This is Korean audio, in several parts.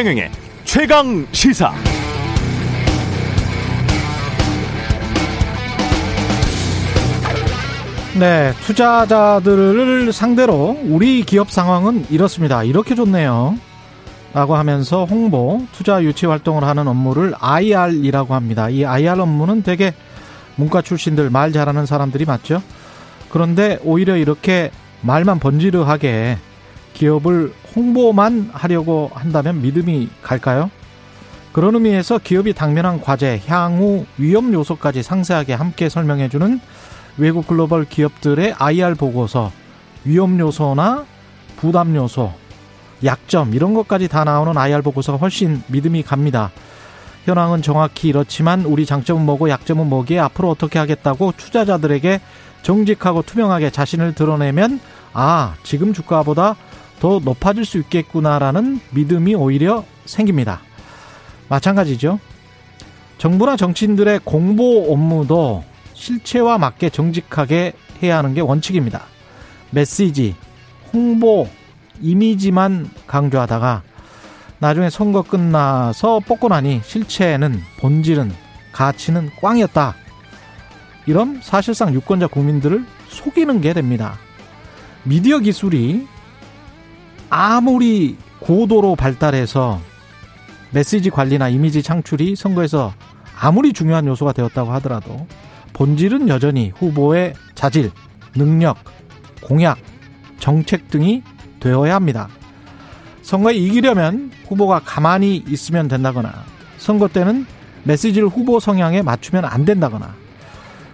최경영의 최강 시사. 네, 투자자들을 상대로 우리 기업 상황은 이렇습니다. 이렇게 좋네요. 라고 하면서 홍보, 투자 유치 활동을 하는 업무를 IR이라고 합니다. 이 IR 업무는 되게 문과 출신들 말 잘하는 사람들이 맞죠? 그런데 오히려 이렇게 말만 번지르하게 기업을 홍보만 하려고 한다면 믿음이 갈까요? 그런 의미에서 기업이 당면한 과제, 향후 위험 요소까지 상세하게 함께 설명해주는 외국 글로벌 기업들의 IR 보고서, 위험 요소나 부담 요소, 약점 이런 것까지 다 나오는 IR 보고서가 훨씬 믿음이 갑니다. 현황은 정확히 이렇지만 우리 장점은 뭐고 약점은 뭐기에 앞으로 어떻게 하겠다고 투자자들에게 정직하고 투명하게 자신을 드러내면 아 지금 주가보다 더 높아질 수 있겠구나라는 믿음이 오히려 생깁니다. 마찬가지죠. 정부나 정치인들의 공보 업무도 실체와 맞게 정직하게 해야 하는 게 원칙입니다. 메시지, 홍보, 이미지만 강조하다가 나중에 선거 끝나서 뽑고 나니 실체는 본질은 가치는 꽝이었다. 이런 사실상 유권자 국민들을 속이는 게 됩니다. 미디어 기술이 아무리 고도로 발달해서 메시지 관리나 이미지 창출이 선거에서 아무리 중요한 요소가 되었다고 하더라도 본질은 여전히 후보의 자질, 능력, 공약, 정책 등이 되어야 합니다. 선거에 이기려면 후보가 가만히 있으면 된다거나 선거 때는 메시지를 후보 성향에 맞추면 안 된다거나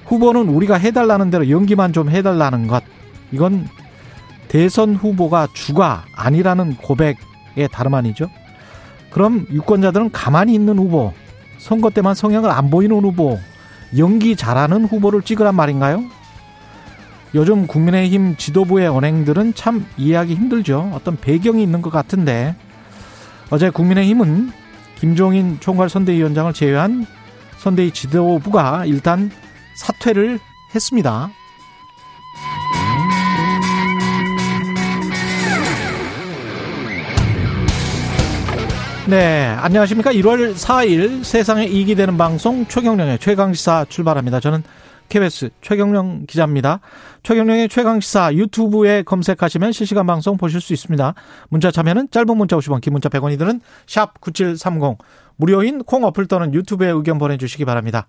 후보는 우리가 해달라는 대로 연기만 좀 해달라는 것 이건 대선 후보가 주가 아니라는 고백의 다름 아니죠. 그럼 유권자들은 가만히 있는 후보, 선거 때만 성향을 안 보이는 후보, 연기 잘하는 후보를 찍으란 말인가요? 요즘 국민의힘 지도부의 언행들은 참 이해하기 힘들죠. 어떤 배경이 있는 것 같은데 어제 국민의힘은 김종인 총괄 선대위원장을 제외한 선대위 지도부가 일단 사퇴를 했습니다. 네, 안녕하십니까. 1월 4일 세상에 이익이 되는 방송 최경령의 최강시사 출발합니다. 저는 KBS 최경령 기자입니다. 최경령의 최강시사 유튜브에 검색하시면 실시간 방송 보실 수 있습니다. 문자 참여는 짧은 문자 50원, 긴 문자 100원이 드는 샵 9730 무료인 콩 어플 또는 유튜브에 의견 보내주시기 바랍니다.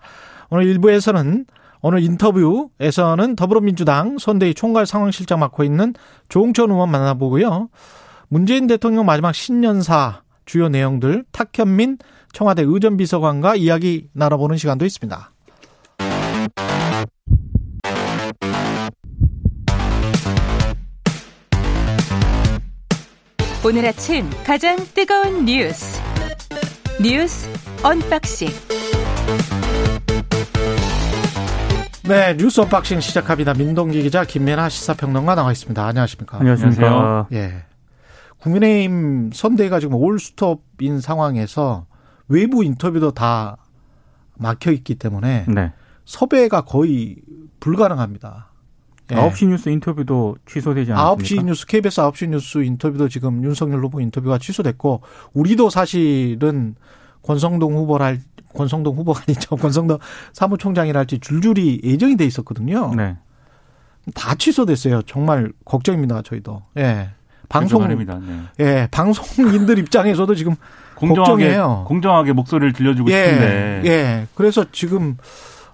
오늘 1부에서는 오늘 인터뷰에서는 더불어민주당 선대위 총괄 상황실장 맡고 있는 조홍천 의원 만나보고요. 문재인 대통령 마지막 신년사 주요 내용들 탁현민 청와대 의전비서관과 이야기 나눠보는 시간도 있습니다. 오늘 아침 가장 뜨거운 뉴스 뉴스 언박싱 네 뉴스 언박싱 시작합니다. 민동기 기자 김민아 시사평론가 나와 있습니다. 안녕하십니까? 안녕하십니까? 예. 국민의힘 선대위가 지금 올스톱인 상황에서 외부 인터뷰도 다 막혀 있기 때문에 네. 섭외가 거의 불가능합니다. 예. 9시 뉴스 인터뷰도 취소되지 않았습니까? 9시 뉴스, KBS 9시 뉴스 인터뷰도 지금 윤석열 후보 인터뷰가 취소됐고, 우리도 사실은 권성동 후보랄, 권성동 후보가 아니죠. 권성동 사무총장이랄지 줄줄이 예정이 돼 있었거든요. 네. 다 취소됐어요. 정말 걱정입니다. 저희도. 예. 방송, 네. 예, 방송인들 입장에서도 지금 공정하게, 걱정해요. 공정하게 목소리를 들려주고 예, 싶은데. 예. 그래서 지금,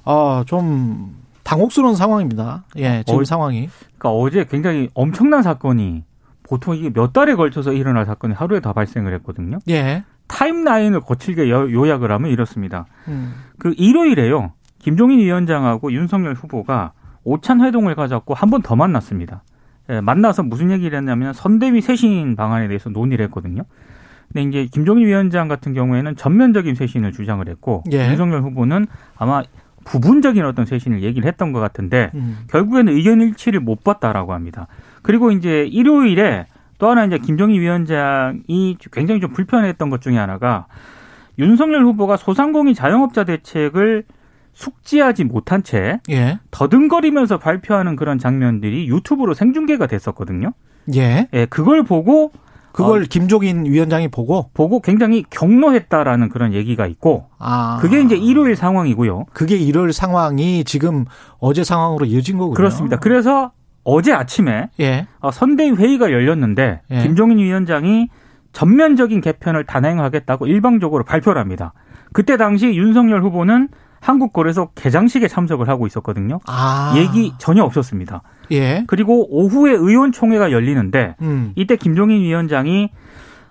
아, 좀, 당혹스러운 상황입니다. 예, 지금 어, 상황이. 그러니까 어제 굉장히 엄청난 사건이 보통 이게 몇 달에 걸쳐서 일어날 사건이 하루에 다 발생을 했거든요. 예. 타임라인을 거칠게 요약을 하면 이렇습니다. 음. 그 일요일에요. 김종인 위원장하고 윤석열 후보가 오찬 회동을 가졌고 한 번 더 만났습니다. 예, 만나서 무슨 얘기를 했냐면 선대위 쇄신 방안에 대해서 논의를 했거든요. 근데 이제 김종인 위원장 같은 경우에는 전면적인 쇄신을 주장을 했고 예. 윤석열 후보는 아마 부분적인 어떤 쇄신을 얘기를 했던 것 같은데 음. 결국에는 의견 일치를 못 봤다라고 합니다. 그리고 이제 일요일에 또 하나 이제 김종인 위원장이 굉장히 좀 불편했던 것 중에 하나가 윤석열 후보가 소상공인 자영업자 대책을 숙지하지 못한 채 예. 더듬거리면서 발표하는 그런 장면들이 유튜브로 생중계가 됐었거든요. 예. 예, 그걸 보고 그걸 어, 김종인 위원장이 보고 보고 굉장히 경로했다라는 그런 얘기가 있고 아. 그게 이제 일요일 상황이고요. 그게 일요일 상황이 지금 어제 상황으로 이어진 거군요. 그렇습니다. 그래서 어제 아침에 예. 어, 선대위 회의가 열렸는데 예. 김종인 위원장이 전면적인 개편을 단행하겠다고 일방적으로 발표를 합니다. 그때 당시 윤석열 후보는 한국거래소 개장식에 참석을 하고 있었거든요. 아. 얘기 전혀 없었습니다. 예. 그리고 오후에 의원총회가 열리는데 음. 이때 김종인 위원장이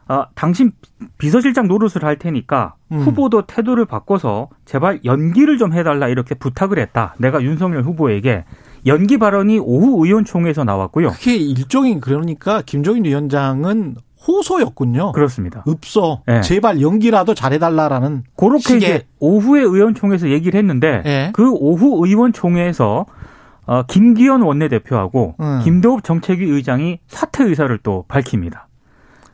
어, 당신 비서실장 노릇을 할 테니까 음. 후보도 태도를 바꿔서 제발 연기를 좀 해달라 이렇게 부탁을 했다. 내가 윤석열 후보에게 연기 발언이 오후 의원총회에서 나왔고요. 그게 일종인 그러니까 김종인 위원장은 호소였군요. 그렇습니다. 읍소 네. 제발 연기라도 잘해달라라는 그렇게. 이제 오후에 의원총회에서 얘기를 했는데 네. 그 오후 의원총회에서 어, 김기현 원내대표하고 음. 김도읍 정책위 의장이 사퇴 의사를 또 밝힙니다.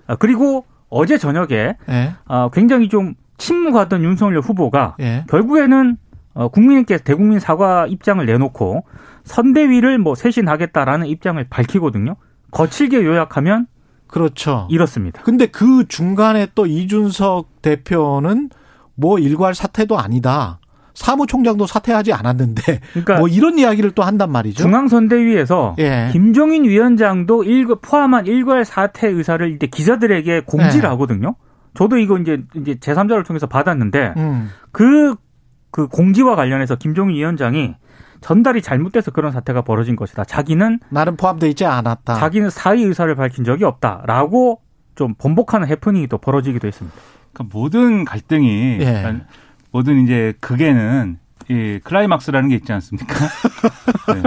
아, 그리고 어제 저녁에 네. 어, 굉장히 좀 침묵하던 윤석열 후보가 결국에는 어, 국민께 대국민 사과 입장을 내놓고 선대위를 뭐 쇄신하겠다라는 입장을 밝히거든요. 거칠게 요약하면 그렇죠. 이렇습니다. 근데 그 중간에 또 이준석 대표는 뭐 일괄 사퇴도 아니다. 사무총장도 사퇴하지 않았는데 그러니까 뭐 이런 이야기를 또 한단 말이죠. 중앙선대위에서 예. 김종인 위원장도 일 포함한 일괄 사퇴 의사를 이제 기자들에게 공지를 예. 하거든요. 저도 이거 이제 이제 제3자를 통해서 받았는데 음. 그, 그 공지와 관련해서 김종인 위원장이 전달이 잘못돼서 그런 사태가 벌어진 것이다. 자기는 나는 포함되어 있지 않았다. 자기는 사의 의사를 밝힌 적이 없다라고 좀 번복하는 해프닝이 또 벌어지기도 했습니다. 그러니까 모든 갈등이 예. 모든 이제 극에는 예, 클라이막스라는 게 있지 않습니까? 네.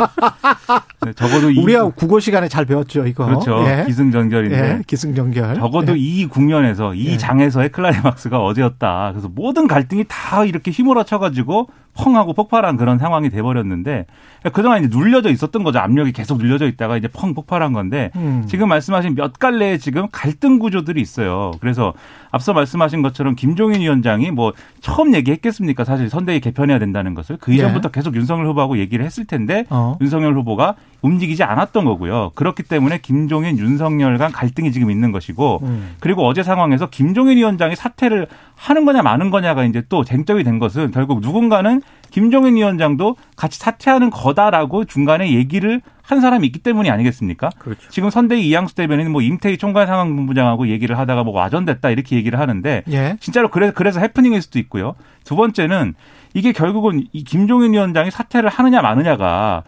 네, 적어도 우리가 이, 국어 시간에 잘 배웠죠, 이거. 그렇죠. 예. 기승전결인데. 예. 기승전결. 적어도 예. 이 국면에서 이 예. 장에서의 클라이막스가 어제였다. 그래서 모든 갈등이 다 이렇게 휘몰아쳐 가지고 펑하고 폭발한 그런 상황이 돼 버렸는데 그동안 이제 눌려져 있었던 거죠. 압력이 계속 눌려져 있다가 이제 펑 폭발한 건데 음. 지금 말씀하신 몇 갈래의 지금 갈등 구조들이 있어요. 그래서 앞서 말씀하신 것처럼 김종인 위원장이 뭐 처음 얘기했겠습니까? 사실 선대위 개편해야 된다는 것을 그 이전부터 네. 계속 윤석열 후보하고 얘기를 했을 텐데 어. 윤석열 후보가 움직이지 않았던 거고요. 그렇기 때문에 김종인 윤석열 간 갈등이 지금 있는 것이고 음. 그리고 어제 상황에서 김종인 위원장이 사퇴를 하는 거냐 마는 거냐가 이제 또 쟁점이 된 것은 결국 누군가는 김종인 위원장도 같이 사퇴하는 거다라고 중간에 얘기를 한 사람이 있기 때문이 아니겠습니까? 그렇죠. 지금 선대위 이양수 대변인은 뭐 임태희 총괄 상황본부장하고 얘기를 하다가 뭐 와전됐다 이렇게 얘기를 하는데 예. 진짜로 그래서 그래서 해프닝일 수도 있고요. 두 번째는 이게 결국은 이 김종인 위원장이 사퇴를 하느냐 마느냐가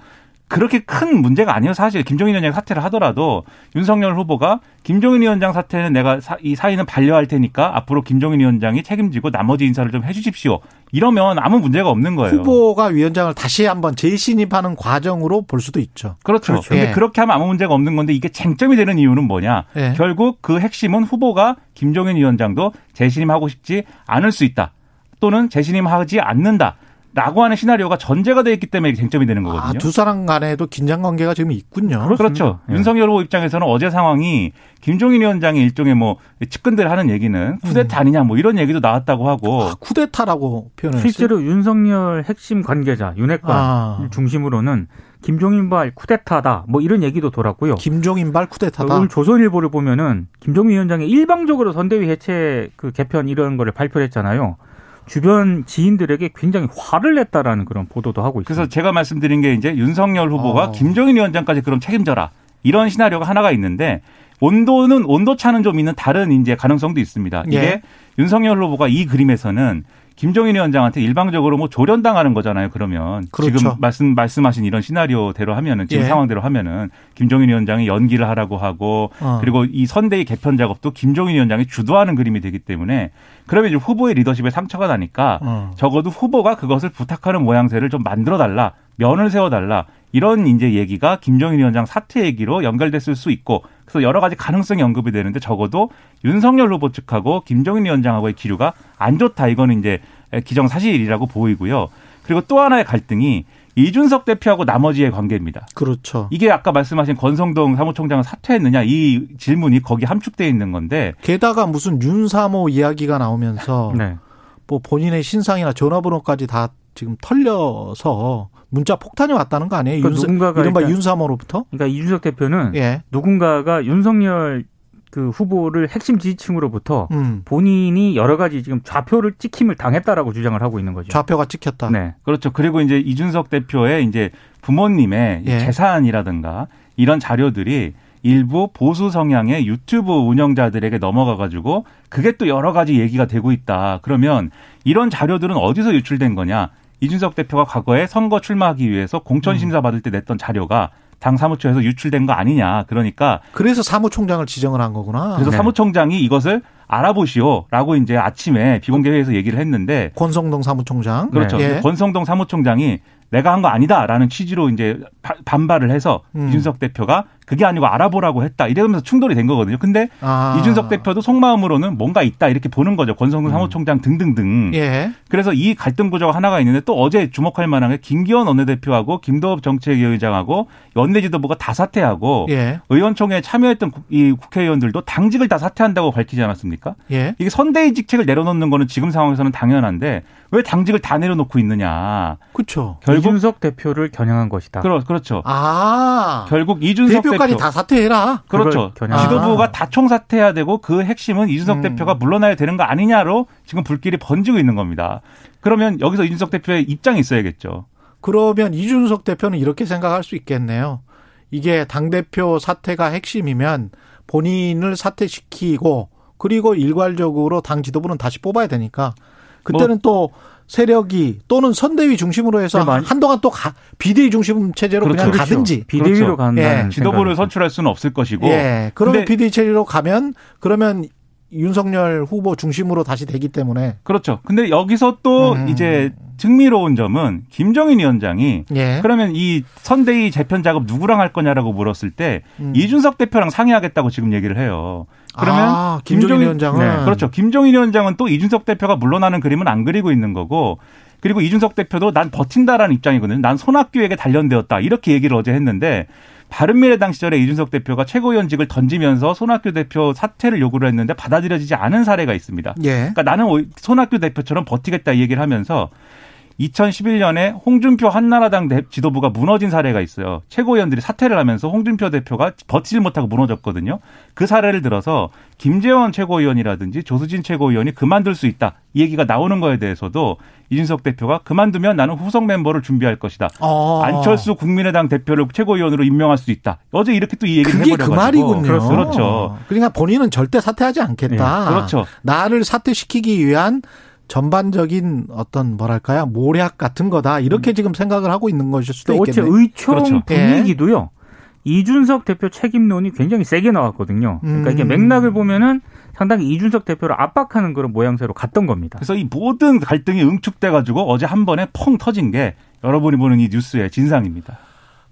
그렇게 큰 문제가 아니에요. 사실 김종인 위원장 사퇴를 하더라도 윤석열 후보가 김종인 위원장 사퇴는 내가 사, 이 사의는 반려할 테니까 앞으로 김종인 위원장이 책임지고 나머지 인사를 좀 해주십시오. 이러면 아무 문제가 없는 거예요. 후보가 위원장을 다시 한번 재신입하는 과정으로 볼 수도 있죠. 그렇죠. 그렇죠. 근데 예. 그렇게 하면 아무 문제가 없는 건데 이게 쟁점이 되는 이유는 뭐냐? 예. 결국 그 핵심은 후보가 김종인 위원장도 재신임하고 싶지 않을 수 있다. 또는 재신임하지 않는다. 라고 하는 시나리오가 전제가 되어 있기 때문에 쟁점이 되는 거거든요. 아, 두 사람 간에도 긴장 관계가 지금 있군요. 그렇습니다. 그렇죠. 네. 윤석열 후보 입장에서는 어제 상황이 김종인 위원장이 일종의 뭐 측근들 하는 얘기는 쿠데타 음. 아니냐 뭐 이런 얘기도 나왔다고 하고 아, 쿠데타라고 표현했어요. 실제로 윤석열 핵심 관계자 윤핵관 아. 중심으로는 김종인발 쿠데타다 뭐 이런 얘기도 돌았고요. 김종인발 쿠데타다. 오늘 조선일보를 보면은 김종인 위원장이 일방적으로 선대위 해체 그 개편 이런 거를 발표했잖아요. 주변 지인들에게 굉장히 화를 냈다라는 그런 보도도 하고 있습니다. 그래서 제가 말씀드린 게 이제 윤석열 후보가 어. 김정인 위원장까지 그럼 책임져라. 이런 시나리오가 하나가 있는데 온도는 온도 차는 좀 있는 다른 이제 가능성도 있습니다. 이게 예. 윤석열 후보가 이 그림에서는 김종인 위원장한테 일방적으로 뭐 조련당하는 거잖아요. 그러면 그렇죠. 지금 말씀 말씀하신 이런 시나리오대로 하면은 지금 예. 상황대로 하면은 김종인 위원장이 연기를 하라고 하고 어. 그리고 이 선대위 개편 작업도 김종인 위원장이 주도하는 그림이 되기 때문에 그러면 이제 후보의 리더십에 상처가 나니까 어. 적어도 후보가 그것을 부탁하는 모양새를 좀 만들어 달라. 면을 세워 달라. 이런 이제 얘기가 김종인 위원장 사퇴 얘기로 연결됐을 수 있고 그래서 여러 가지 가능성이 언급이 되는데 적어도 윤석열 후보 측하고 김종인 위원장하고의 기류가 안 좋다. 이거는 이제 기정사실이라고 보이고요. 그리고 또 하나의 갈등이 이준석 대표하고 나머지의 관계입니다. 그렇죠. 이게 아까 말씀하신 권성동 사무총장은 사퇴했느냐 이 질문이 거기 함축돼 있는 건데 게다가 무슨 윤사모 이야기가 나오면서 네. 뭐 본인의 신상이나 전화번호까지 다 지금 털려서 문자 폭탄이 왔다는 거 아니에요? 그러니까 윤, 누군가가 이른바 윤사모로부터? 그러니까 이준석 대표는 예. 누군가가 윤석열 그 후보를 핵심 지지층으로부터 음. 본인이 여러 가지 지금 좌표를 찍힘을 당했다라고 주장을 하고 있는 거죠. 좌표가 찍혔다. 네. 그렇죠. 그리고 이제 이준석 대표의 이제 부모님의 예. 재산이라든가 이런 자료들이 일부 보수 성향의 유튜브 운영자들에게 넘어가 가지고 그게 또 여러 가지 얘기가 되고 있다. 그러면 이런 자료들은 어디서 유출된 거냐? 이준석 대표가 과거에 선거 출마하기 위해서 공천 심사 받을 때 냈던 자료가 당 사무처에서 유출된 거 아니냐. 그러니까 그래서 사무총장을 지정을 한 거구나. 그래서 네. 사무총장이 이것을 알아보시오라고 이제 아침에 비공개 회의에서 얘기를 했는데 권성동 사무총장. 그렇죠. 예. 권성동 사무총장이 내가 한 거 아니다라는 취지로 이제 바- 반발을 해서 음. 이준석 대표가 그게 아니고 알아보라고 했다 이러면서 충돌이 된 거거든요. 근데 아. 이준석 대표도 속마음으로는 뭔가 있다 이렇게 보는 거죠. 권성동 사무총장 등등등. 예. 그래서 이 갈등 구조가 하나가 있는데 또 어제 주목할 만한 게 김기현 원내대표하고 김도업 정책위원장하고 연내 지도부가 다 사퇴하고 예. 의원총회에 참여했던 국- 이 국회의원들도 당직을 다 사퇴한다고 밝히지 않았습니까? 예. 이게 선대위 직책을 내려놓는 거는 지금 상황에서는 당연한데 왜 당직을 다 내려놓고 있느냐. 그렇죠. 결국 이준석 대표를 겨냥한 것이다. 그렇, 그렇죠. 아. 결국 이준석 대표까지 대표 다 사퇴해라. 그렇죠. 지도부가 아. 다 총 사퇴해야 되고 그 핵심은 이준석 음. 대표가 물러나야 되는 거 아니냐로 지금 불길이 번지고 있는 겁니다. 그러면 여기서 이준석 대표의 입장이 있어야겠죠. 그러면 이준석 대표는 이렇게 생각할 수 있겠네요. 이게 당대표 사퇴가 핵심이면 본인을 사퇴시키고 그리고 일괄적으로 당 지도부는 다시 뽑아야 되니까 그때는 또 세력이 또는 선대위 중심으로 해서 네, 한동안 또 가, 비대위 중심 체제로 그렇죠. 그냥 그렇죠. 가든지 비대위로 그렇죠. 간다는 예. 지도부를 선출할 수는 없을 것이고. 예. 그러면 근데- 비대위 체제로 가면 그러면 윤석열 후보 중심으로 다시 되기 때문에 그렇죠. 근데 여기서 또 음. 이제 흥미로운 점은 김정인 위원장이 예. 그러면 이 선대위 재편 작업 누구랑 할 거냐라고 물었을 때 음. 이준석 대표랑 상의하겠다고 지금 얘기를 해요. 그러면 아, 김정인 위원장은 네, 그렇죠. 김종인 위원장은 또 이준석 대표가 물러나는 그림은 안 그리고 있는 거고 그리고 이준석 대표도 난 버틴다라는 입장이거든요. 난 손학규에게 단련되었다. 이렇게 얘기를 어제 했는데 바른미래당 시절에 이준석 대표가 최고위원직을 던지면서 손학규 대표 사퇴를 요구를 했는데 받아들여지지 않은 사례가 있습니다. 예. 그러니까 나는 손학규 대표처럼 버티겠다 이 얘기를 하면서 2011년에 홍준표 한나라당 대- 지도부가 무너진 사례가 있어요. 최고위원들이 사퇴를 하면서 홍준표 대표가 버티질 못하고 무너졌거든요. 그 사례를 들어서 김재원 최고위원이라든지 조수진 최고위원이 그만둘 수 있다. 이 얘기가 나오는 거에 대해서도 이준석 대표가 그만두면 나는 후속 멤버를 준비할 것이다. 어. 안철수 국민의당 대표를 최고위원으로 임명할 수 있다. 어제 이렇게 또 이 얘기를 그게 해버려가지고 그 말이군요. 그렇죠. 그러니까 본인은 절대 사퇴하지 않겠다. 네, 그렇죠. 나를 사퇴시키기 위한 전반적인 어떤 뭐랄까요 모략 같은 거다 이렇게 지금 생각을 하고 있는 것일 수도 또 어째 있겠네. 의총 그렇죠. 분위기도요. 이준석 대표 책임론이 굉장히 세게 나왔거든요. 그러니까 이게 음. 맥락을 보면은 상당히 이준석 대표를 압박하는 그런 모양새로 갔던 겁니다. 그래서 이 모든 갈등이 응축돼 가지고 어제 한 번에 펑 터진 게 여러분이 보는 이 뉴스의 진상입니다.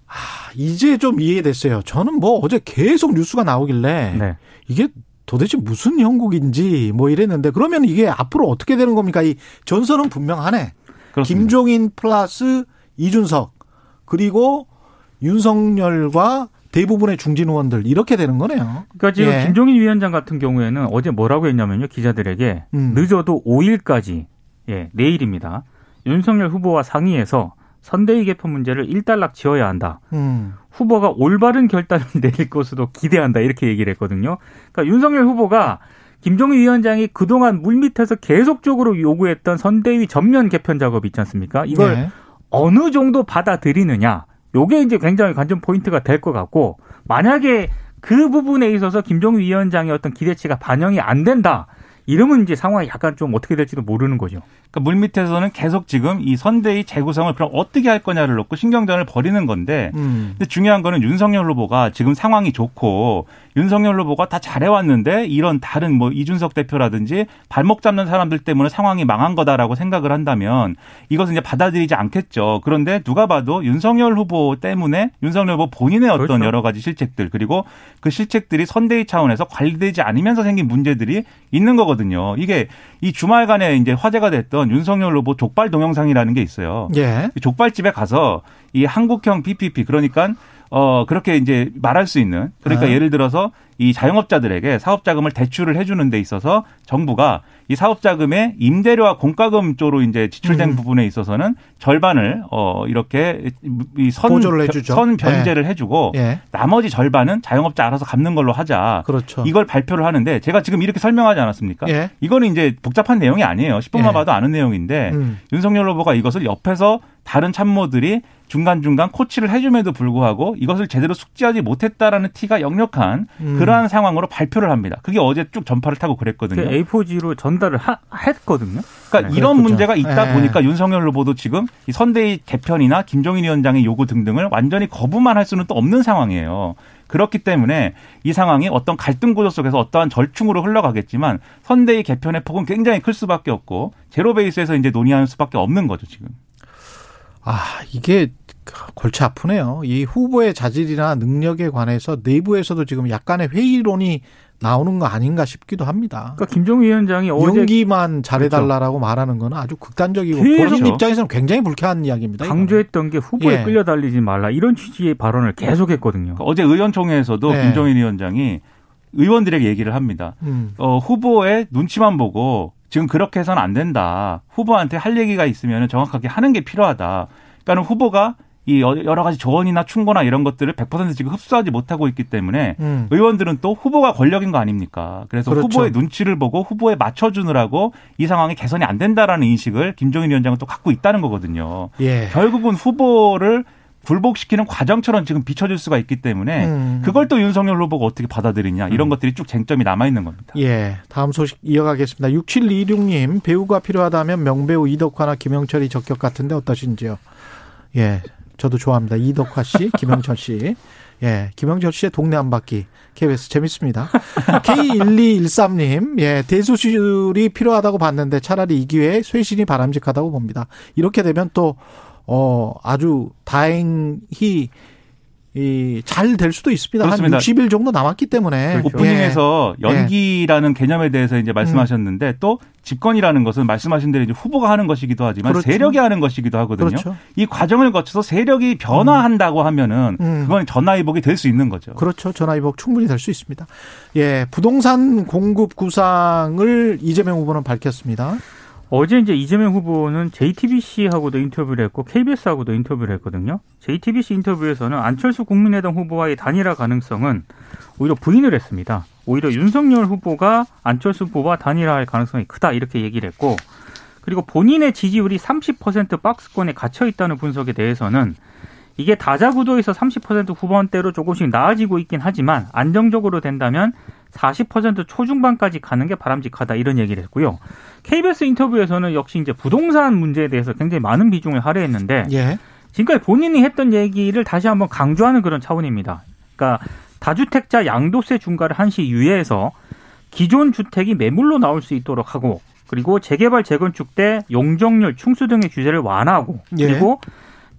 아, 이제 좀 이해됐어요. 저는 뭐 어제 계속 뉴스가 나오길래 네. 이게 도대체 무슨 형국인지 뭐 이랬는데 그러면 이게 앞으로 어떻게 되는 겁니까? 이 전선은 분명하네. 그렇습니다. 김종인 플러스 이준석 그리고 윤석열과 대부분의 중진 의원들 이렇게 되는 거네요. 그러니까 지금 예. 김종인 위원장 같은 경우에는 어제 뭐라고 했냐면요. 기자들에게 음. 늦어도 5일까지 예, 내일입니다. 윤석열 후보와 상의해서 선대위 개편 문제를 일단락 지어야 한다. 음. 후보가 올바른 결단을 내릴 것으로 기대한다. 이렇게 얘기를 했거든요. 그러니까 윤석열 후보가 김종인 위원장이 그동안 물밑에서 계속적으로 요구했던 선대위 전면 개편 작업 있지 않습니까? 이걸 네. 어느 정도 받아들이느냐. 요게 이제 굉장히 관전 포인트가 될 것 같고 만약에 그 부분에 있어서 김종인 위원장의 어떤 기대치가 반영이 안 된다. 이러면 이제 상황이 약간 좀 어떻게 될지도 모르는 거죠. 그러니까 물밑에서는 계속 지금 이 선대위 재구성을 그럼 어떻게 할 거냐를 놓고 신경전을 벌이는 건데 음. 근데 중요한 거는 윤석열 후보가 지금 상황이 좋고 윤석열 후보가 다 잘해왔는데 이런 다른 뭐 이준석 대표라든지 발목 잡는 사람들 때문에 상황이 망한 거다라고 생각을 한다면 이것은 이제 받아들이지 않겠죠. 그런데 누가 봐도 윤석열 후보 때문에 윤석열 후보 본인의 어떤 그렇죠. 여러 가지 실책들 그리고 그 실책들이 선대위 차원에서 관리되지 않으면서 생긴 문제들이 있는 거거든요. 이게 이 주말간에 이제 화제가 됐던 윤석열 후보 족발 동영상이라는 게 있어요. 예. 이 족발집에 가서 이 한국형 PPP 그러니까 어 그렇게 이제 말할 수 있는 그러니까 네. 예를 들어서 이 자영업자들에게 사업 자금을 대출을 해 주는 데 있어서 정부가 이 사업 자금의 임대료와 공과금 쪽으로 이제 지출된 음. 부분에 있어서는 절반을 어 이렇게 이선. 선 변제를 해주고 예. 나머지 절반은 자영업자 알아서 갚는 걸로 하자. 그렇죠. 이걸 발표를 하는데 제가 지금 이렇게 설명하지 않았습니까? 예. 이거는 이제 복잡한 내용이 아니에요. 10분만 예. 봐도 아는 내용인데 음. 윤석열 후보가 이것을 옆에서 다른 참모들이 중간중간 코치를 해줌에도 불구하고 이것을 제대로 숙지하지 못했다라는 티가 역력한 음. 그러한 상황으로 발표를 합니다. 그게 어제 쭉 전파를 타고 그랬거든요. 그 A4G로 전달을 하, 했거든요. 그러니까 네. 이런 그랬죠. 문제가 있다 예. 보니까 윤석열 후보도 지금 이 선대위 개편이나 김종인 위원장의 요구 등등을 완전히 거부만 할 수는 또 없는 상황이에요. 그렇기 때문에 이 상황이 어떤 갈등 구조 속에서 어떠한 절충으로 흘러가겠지만 선대위 개편의 폭은 굉장히 클 수밖에 없고 제로 베이스에서 이제 논의하는 수밖에 없는 거죠 지금. 아, 이게 골치 아프네요. 이 후보의 자질이나 능력에 관해서 내부에서도 지금 약간의 회의론이 나오는 거 아닌가 싶기도 합니다. 그러니까 김종인 위원장이 어제 연기만 잘해달라고 말하는 건 아주 극단적이고 계속 본인 입장에서는 굉장히 불쾌한 이야기입니다. 이거는. 강조했던 게 후보에 예. 끌려달리지 말라 이런 취지의 발언을 계속했거든요. 그러니까 어제 의원총회에서도 네. 김종인 위원장이 의원들에게 얘기를 합니다. 음. 어, 후보의 눈치만 보고 지금 그렇게 해서는 안 된다. 후보한테 할 얘기가 있으면 정확하게 하는 게 필요하다. 그러니까 후보가 이 여러 가지 조언이나 충고나 이런 것들을 100% 지금 흡수하지 못하고 있기 때문에 음. 의원들은 또 후보가 권력인 거 아닙니까? 그래서 그렇죠. 후보의 눈치를 보고 후보에 맞춰주느라고 이 상황이 개선이 안 된다라는 인식을 김종인 위원장은 또 갖고 있다는 거거든요. 예. 결국은 후보를 굴복시키는 과정처럼 지금 비춰질 수가 있기 때문에 음. 그걸 또 윤석열 후보가 어떻게 받아들이냐 이런 것들이 쭉 쟁점이 남아 있는 겁니다. 예. 다음 소식 이어가겠습니다. 6726님, 배우가 필요하다면 명배우 이덕화나 김영철이 적격 같은데 어떠신지요? 예. 저도 좋아합니다. 이덕화 씨, 김영철 씨. 예. 김영철 씨의 동네 한 바퀴. KBS 재밌습니다. K1213님, 예. 대수술이 필요하다고 봤는데 차라리 이 기회에 쇄신이 바람직하다고 봅니다. 이렇게 되면 또, 어, 아주 다행히, 이, 잘 될 수도 있습니다. 그렇습니다. 한 60일 정도 남았기 때문에. 그 오프닝에서 예. 연기라는 개념에 대해서 이제 말씀하셨는데 또 집권이라는 것은 말씀하신 대로 이제 후보가 하는 것이기도 하지만 그렇죠. 세력이 하는 것이기도 하거든요. 그렇죠. 이 과정을 거쳐서 세력이 변화한다고 하면은 음. 그건 전화위복이 될 수 있는 거죠. 그렇죠. 전화위복 충분히 될 수 있습니다. 예, 부동산 공급 구상을 이재명 후보는 밝혔습니다. 어제 이제 이재명 후보는 JTBC하고도 인터뷰를 했고 KBS하고도 인터뷰를 했거든요. JTBC 인터뷰에서는 안철수 국민의당 후보와의 단일화 가능성은 오히려 부인을 했습니다. 오히려 윤석열 후보가 안철수 후보와 단일화할 가능성이 크다 이렇게 얘기를 했고 그리고 본인의 지지율이 30% 박스권에 갇혀 있다는 분석에 대해서는 이게 다자 구도에서 30% 후반대로 조금씩 나아지고 있긴 하지만 안정적으로 된다면 40% 초중반까지 가는 게 바람직하다 이런 얘기를 했고요. KBS 인터뷰에서는 역시 이제 부동산 문제에 대해서 굉장히 많은 비중을 할애했는데 예. 지금까지 본인이 했던 얘기를 다시 한번 강조하는 그런 차원입니다. 그러니까 다주택자 양도세 중과를 한시 유예해서 기존 주택이 매물로 나올 수 있도록 하고 그리고 재개발 재건축 때 용적률 충수 등의 규제를 완화하고 예. 그리고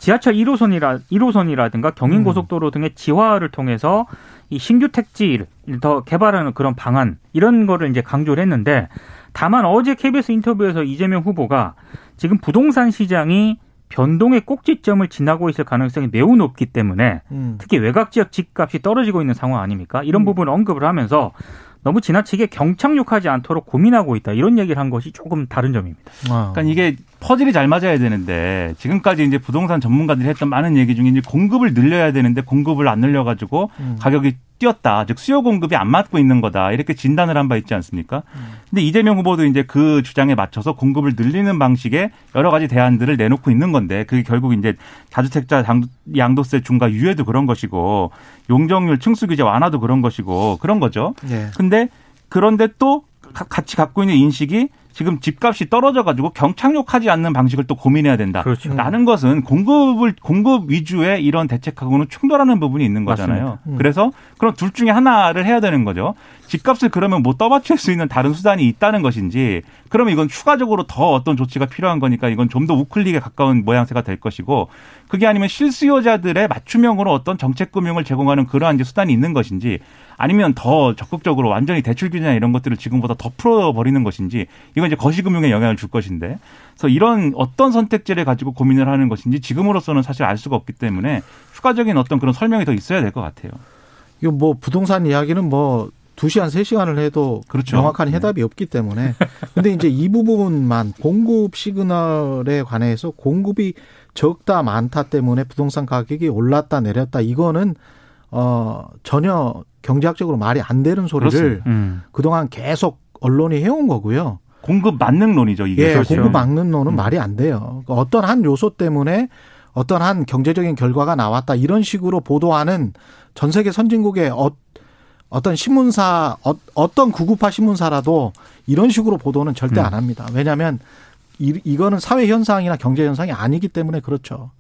지하철 1호선이라 1호선이라든가 경인고속도로 등의 지화를 통해서 이 신규 택지를 더 개발하는 그런 방안 이런 거를 이제 강조를 했는데 다만 어제 KBS 인터뷰에서 이재명 후보가 지금 부동산 시장이 변동의 꼭지점을 지나고 있을 가능성이 매우 높기 때문에 음. 특히 외곽 지역 집값이 떨어지고 있는 상황 아닙니까? 이런 부분을 언급을 하면서 너무 지나치게 경착륙하지 않도록 고민하고 있다. 이런 얘기를 한 것이 조금 다른 점입니다. 어. 그러니까 이게 퍼즐이 잘 맞아야 되는데 지금까지 이제 부동산 전문가들이 했던 많은 얘기 중에 이제 공급을 늘려야 되는데 공급을 안 늘려가지고 음. 가격이 뛰었다. 즉 수요 공급이 안 맞고 있는 거다. 이렇게 진단을 한 바 있지 않습니까? 근데 이재명 후보도 이제 그 주장에 맞춰서 공급을 늘리는 방식의 여러 가지 대안들을 내놓고 있는 건데 그게 결국 이제 다주택자 양- 양도세 중과 유예도 그런 것이고 용적률 층수 규제 완화도 그런 것이고 그런 거죠. 예. 근데 그런데 또 가- 같이 갖고 있는 인식이 지금 집값이 떨어져 가지고 경착륙하지 않는 방식을 또 고민해야 된다. 그렇죠. 라는 것은 공급을 공급 위주의 이런 대책하고는 충돌하는 부분이 있는 거잖아요. 음. 그래서 그런 둘 중에 하나를 해야 되는 거죠. 집값을 그러면 뭐 떠받칠 수 있는 다른 수단이 있다는 것인지 그러면 이건 추가적으로 더 어떤 조치가 필요한 거니까 이건 좀 더 우클릭에 가까운 모양새가 될 것이고 그게 아니면 실수요자들의 맞춤형으로 어떤 정책 금융을 제공하는 그러한 이제 수단이 있는 것인지 아니면 더 적극적으로 완전히 대출 규제나 이런 것들을 지금보다 더 풀어버리는 것인지 이건 이제 거시금융에 영향을 줄 것인데 그래서 이런 어떤 선택지를 가지고 고민을 하는 것인지 지금으로서는 사실 알 수가 없기 때문에 추가적인 어떤 그런 설명이 더 있어야 될 것 같아요. 이거 뭐 부동산 이야기는 뭐 2시간, 3시간을 해도 그렇죠. 명확한 네. 해답이 없기 때문에. 근데 이제 이 부분만 공급 시그널에 관해서 공급이 적다, 많다 때문에 부동산 가격이 올랐다, 내렸다. 이거는 어 전혀 경제학적으로 말이 안 되는 소리를. 음. 그동안 계속 언론이 해온 거고요. 공급 만능론이죠 이게. 예, 그렇죠. 공급 막는 노는 음. 말이 안 돼요. 그러니까 어떤 한 요소 때문에 어떤 한 경제적인 결과가 나왔다 이런 식으로 보도하는 전 세계 선진국의 어, 어떤 신문사 어, 떤 구급화 신문사라도 이런 식으로 보도는 절대 음. 안 합니다. 왜냐하면 이, 이거는 사회 현상이나 경제 현상이 아니기 때문에 그렇죠.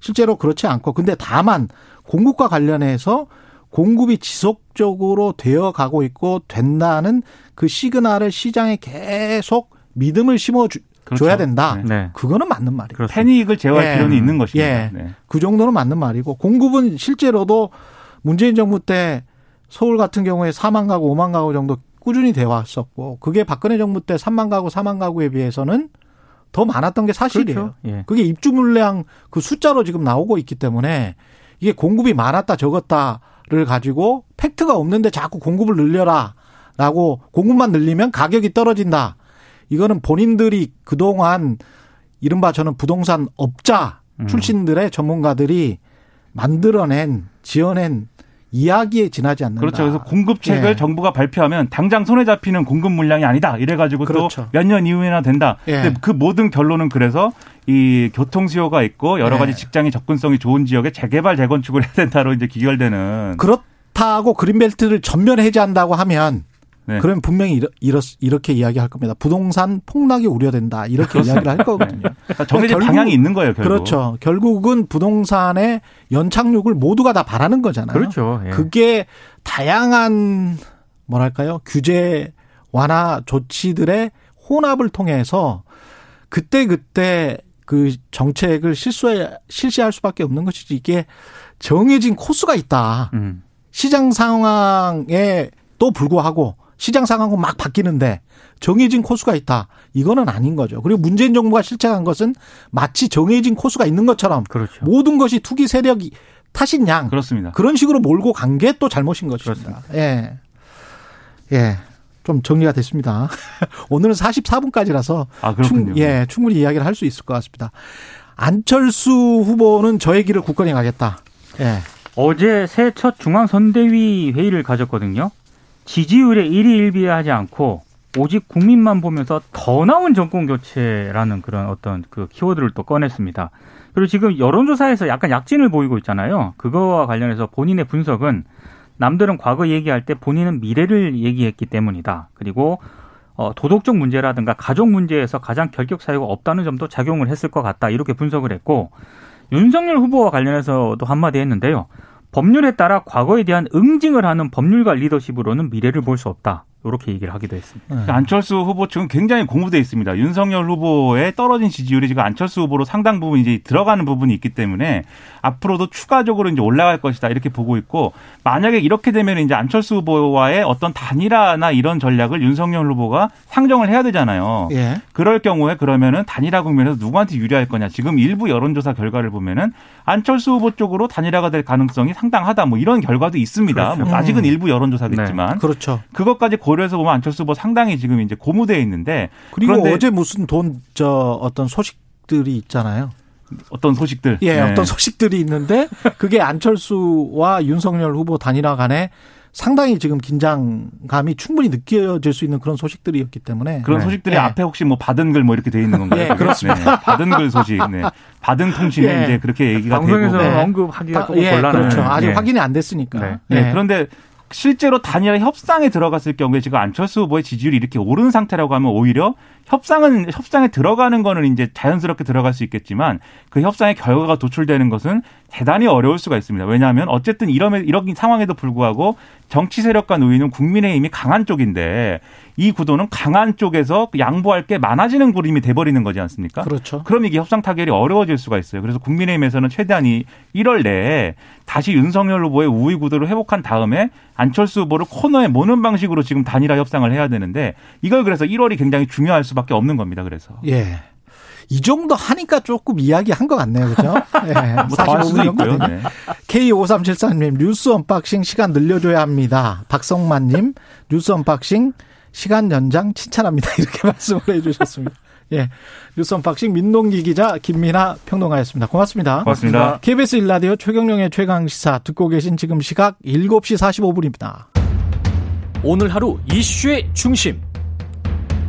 실제로 그렇지 않고 근데 다만 공급과 관련해서 공급이 지속적으로 되어 가고 있고 된다는 그 시그널을 시장에 계속 믿음을 심어 주, 그렇죠. 줘야 된다. 네. 네. 그거는 맞는 말이에요. 그렇습니다. 패닉을 제어할 예. 필요는 있는 것입니다. 예. 네. 그 정도는 맞는 말이고 공급은 실제로도 문재인 정부 때 서울 같은 경우에 4만 가구, 5만 가구 정도 꾸준히 돼 왔었고 그게 박근혜 정부 때 3만 가구, 4만 가구에 비해서는 더 많았던 게 사실이에요. 그렇죠. 예. 그게 입주 물량 그 숫자로 지금 나오고 있기 때문에 이게 공급이 많았다 적었다를 가지고 팩트가 없는데 자꾸 공급을 늘려라라고 공급만 늘리면 가격이 떨어진다. 이거는 본인들이 그동안 이른바 저는 부동산 업자 음. 출신들의 전문가들이 만들어낸 지어낸 이야기에 지나지 않는다. 그렇죠. 그래서 공급책을 예. 정부가 발표하면 당장 손에 잡히는 공급 물량이 아니다. 이래가지고 그렇죠. 또몇 년 이후에나 된다. 예. 근데 그 모든 결론은 그래서 이 교통 수요가 있고 여러 예. 가지 직장의 접근성이 좋은 지역에 재개발 재건축을 해야 된다로 이제 기결되는. 그렇다고 그린벨트를 전면 해제한다고 하면 네. 그러면 분명히 이러, 이렇, 이렇게 이야기할 겁니다. 부동산 폭락이 우려된다. 이렇게 이야기를 할 거거든요. 그러니까 정해진 결국- 방향이 있는 거예요. 결국. 그렇죠. 결국은 부동산의 연착륙을 모두가 다 바라는 거잖아요. 그렇죠. 예. 그게 다양한 뭐랄까요 규제 완화 조치들의 혼합을 통해서 그때 그때 그 정책을 실수해 실시할 수밖에 없는 것이지 이게 정해진 코스가 있다. 음. 시장 상황에 또 불구하고 시장 상황은 막 바뀌는데 정해진 코스가 있다. 이거는 아닌 거죠. 그리고 문재인 정부가 실책한 것은 마치 정해진 코스가 있는 것처럼 그렇죠. 모든 것이 투기 세력이 탓인 양 그렇습니다. 그런 식으로 몰고 간 게 또 잘못인 것입니다. 예. 예. 좀 정리가 됐습니다. 오늘은 44분까지라서 아. 충, 예, 충분히 이야기를 할 수 있을 것 같습니다. 안철수 후보는 저의 길을 굳건히 가겠다. 예. 어제 새 첫 중앙선대위 회의를 가졌거든요. 지지율에 일희일비하지 않고 오직 국민만 보면서 더 나은 정권 교체라는 그런 어떤 그 키워드를 또 꺼냈습니다. 그리고 지금 여론조사에서 약간 약진을 보이고 있잖아요. 그거와 관련해서 본인의 분석은 남들은 과거 얘기할 때 본인은 미래를 얘기했기 때문이다. 그리고 어, 도덕적 문제라든가 가족 문제에서 가장 결격 사유가 없다는 점도 작용을 했을 것 같다. 이렇게 분석을 했고 윤석열 후보와 관련해서도 한마디 했는데요. 법률에 따라 과거에 대한 응징을 하는 법률가 리더십으로는 미래를 볼 수 없다. 이렇게 얘기를 하기도 했습니다. 그러니까 안철수 후보 측은 굉장히 공부돼 있습니다. 윤석열 후보의 떨어진 지지율이 지금 안철수 후보로 상당 부분 이제 들어가는 부분이 있기 때문에 앞으로도 추가적으로 이제 올라갈 것이다 이렇게 보고 있고 만약에 이렇게 되면 이제 안철수 후보와의 어떤 단일화나 이런 전략을 윤석열 후보가 상정을 해야 되잖아요. 예. 그럴 경우에 그러면은 단일화 국면에서 누구한테 유리할 거냐. 지금 일부 여론조사 결과를 보면은 안철수 후보 쪽으로 단일화가 될 가능성이 상당하다. 뭐 이런 결과도 있습니다. 그렇죠. 뭐 아직은 음. 일부 여론조사겠지만 그렇죠. 그것까지 고 려해서 보면 안철수 후보 상당히 지금 이제 고무되어 있는데 그리고 그런데 어제 무슨 돈 저 어떤 소식들이 있잖아요. 어떤 소식들 예, 네. 어떤 소식들이 있는데 그게 안철수와 윤석열 후보 단일화 간에 상당히 지금 긴장감이 충분히 느껴질 수 있는 그런 소식들이었기 때문에 그런 네. 소식들이 예. 앞에 혹시 뭐 받은 글 뭐 이렇게 돼 있는 건가요? 예, 그게? 그렇습니다. 네, 받은 글 소식, 네. 받은 통신에 예. 이제 그렇게 얘기가 방송에서 되고. 네. 언급하기가 다- 조금 예, 곤란한. 그렇죠. 아직 네. 확인이 안 됐으니까. 네. 네. 예. 그런데 실제로 단일화 협상에 들어갔을 경우에 지금 안철수 후보의 지지율이 이렇게 오른 상태라고 하면 오히려 협상은 협상에 들어가는 거는 이제 자연스럽게 들어갈 수 있겠지만 그 협상의 결과가 도출되는 것은 대단히 어려울 수가 있습니다. 왜냐하면 어쨌든 이런 이런 상황에도 불구하고 정치 세력과 노인은 국민의힘이 강한 쪽인데 이 구도는 강한 쪽에서 양보할 게 많아지는 그림이 돼버리는 거지 않습니까? 그렇죠. 그럼 이게 협상 타결이 어려워질 수가 있어요. 그래서 국민의힘에서는 최대한 이 1월 내에 다시 윤석열 후보의 우위 구도를 회복한 다음에 안철수 후보를 코너에 모는 방식으로 지금 단일화 협상을 해야 되는데 이걸 그래서 1월이 굉장히 중요할 수 밖에 없는 겁니다. 그래서 예. 이 정도 하니까 조금 이야기한 것 같네요. 그죠? 네, 뭐 더 할 수도 있고요. 네. K5374님, 뉴스 언박싱 시간 늘려줘야 합니다. 박성만님, 뉴스 언박싱 시간 연장 칭찬합니다. 이렇게 말씀을 해주셨습니다. 예. 뉴스 언박싱 민동기 기자 김민아 평론가였습니다. 고맙습니다. 고맙습니다. KBS 1라디오 최경영의 최강시사 듣고 계신 지금 시각 7시 45분입니다. 오늘 하루 이슈의 중심.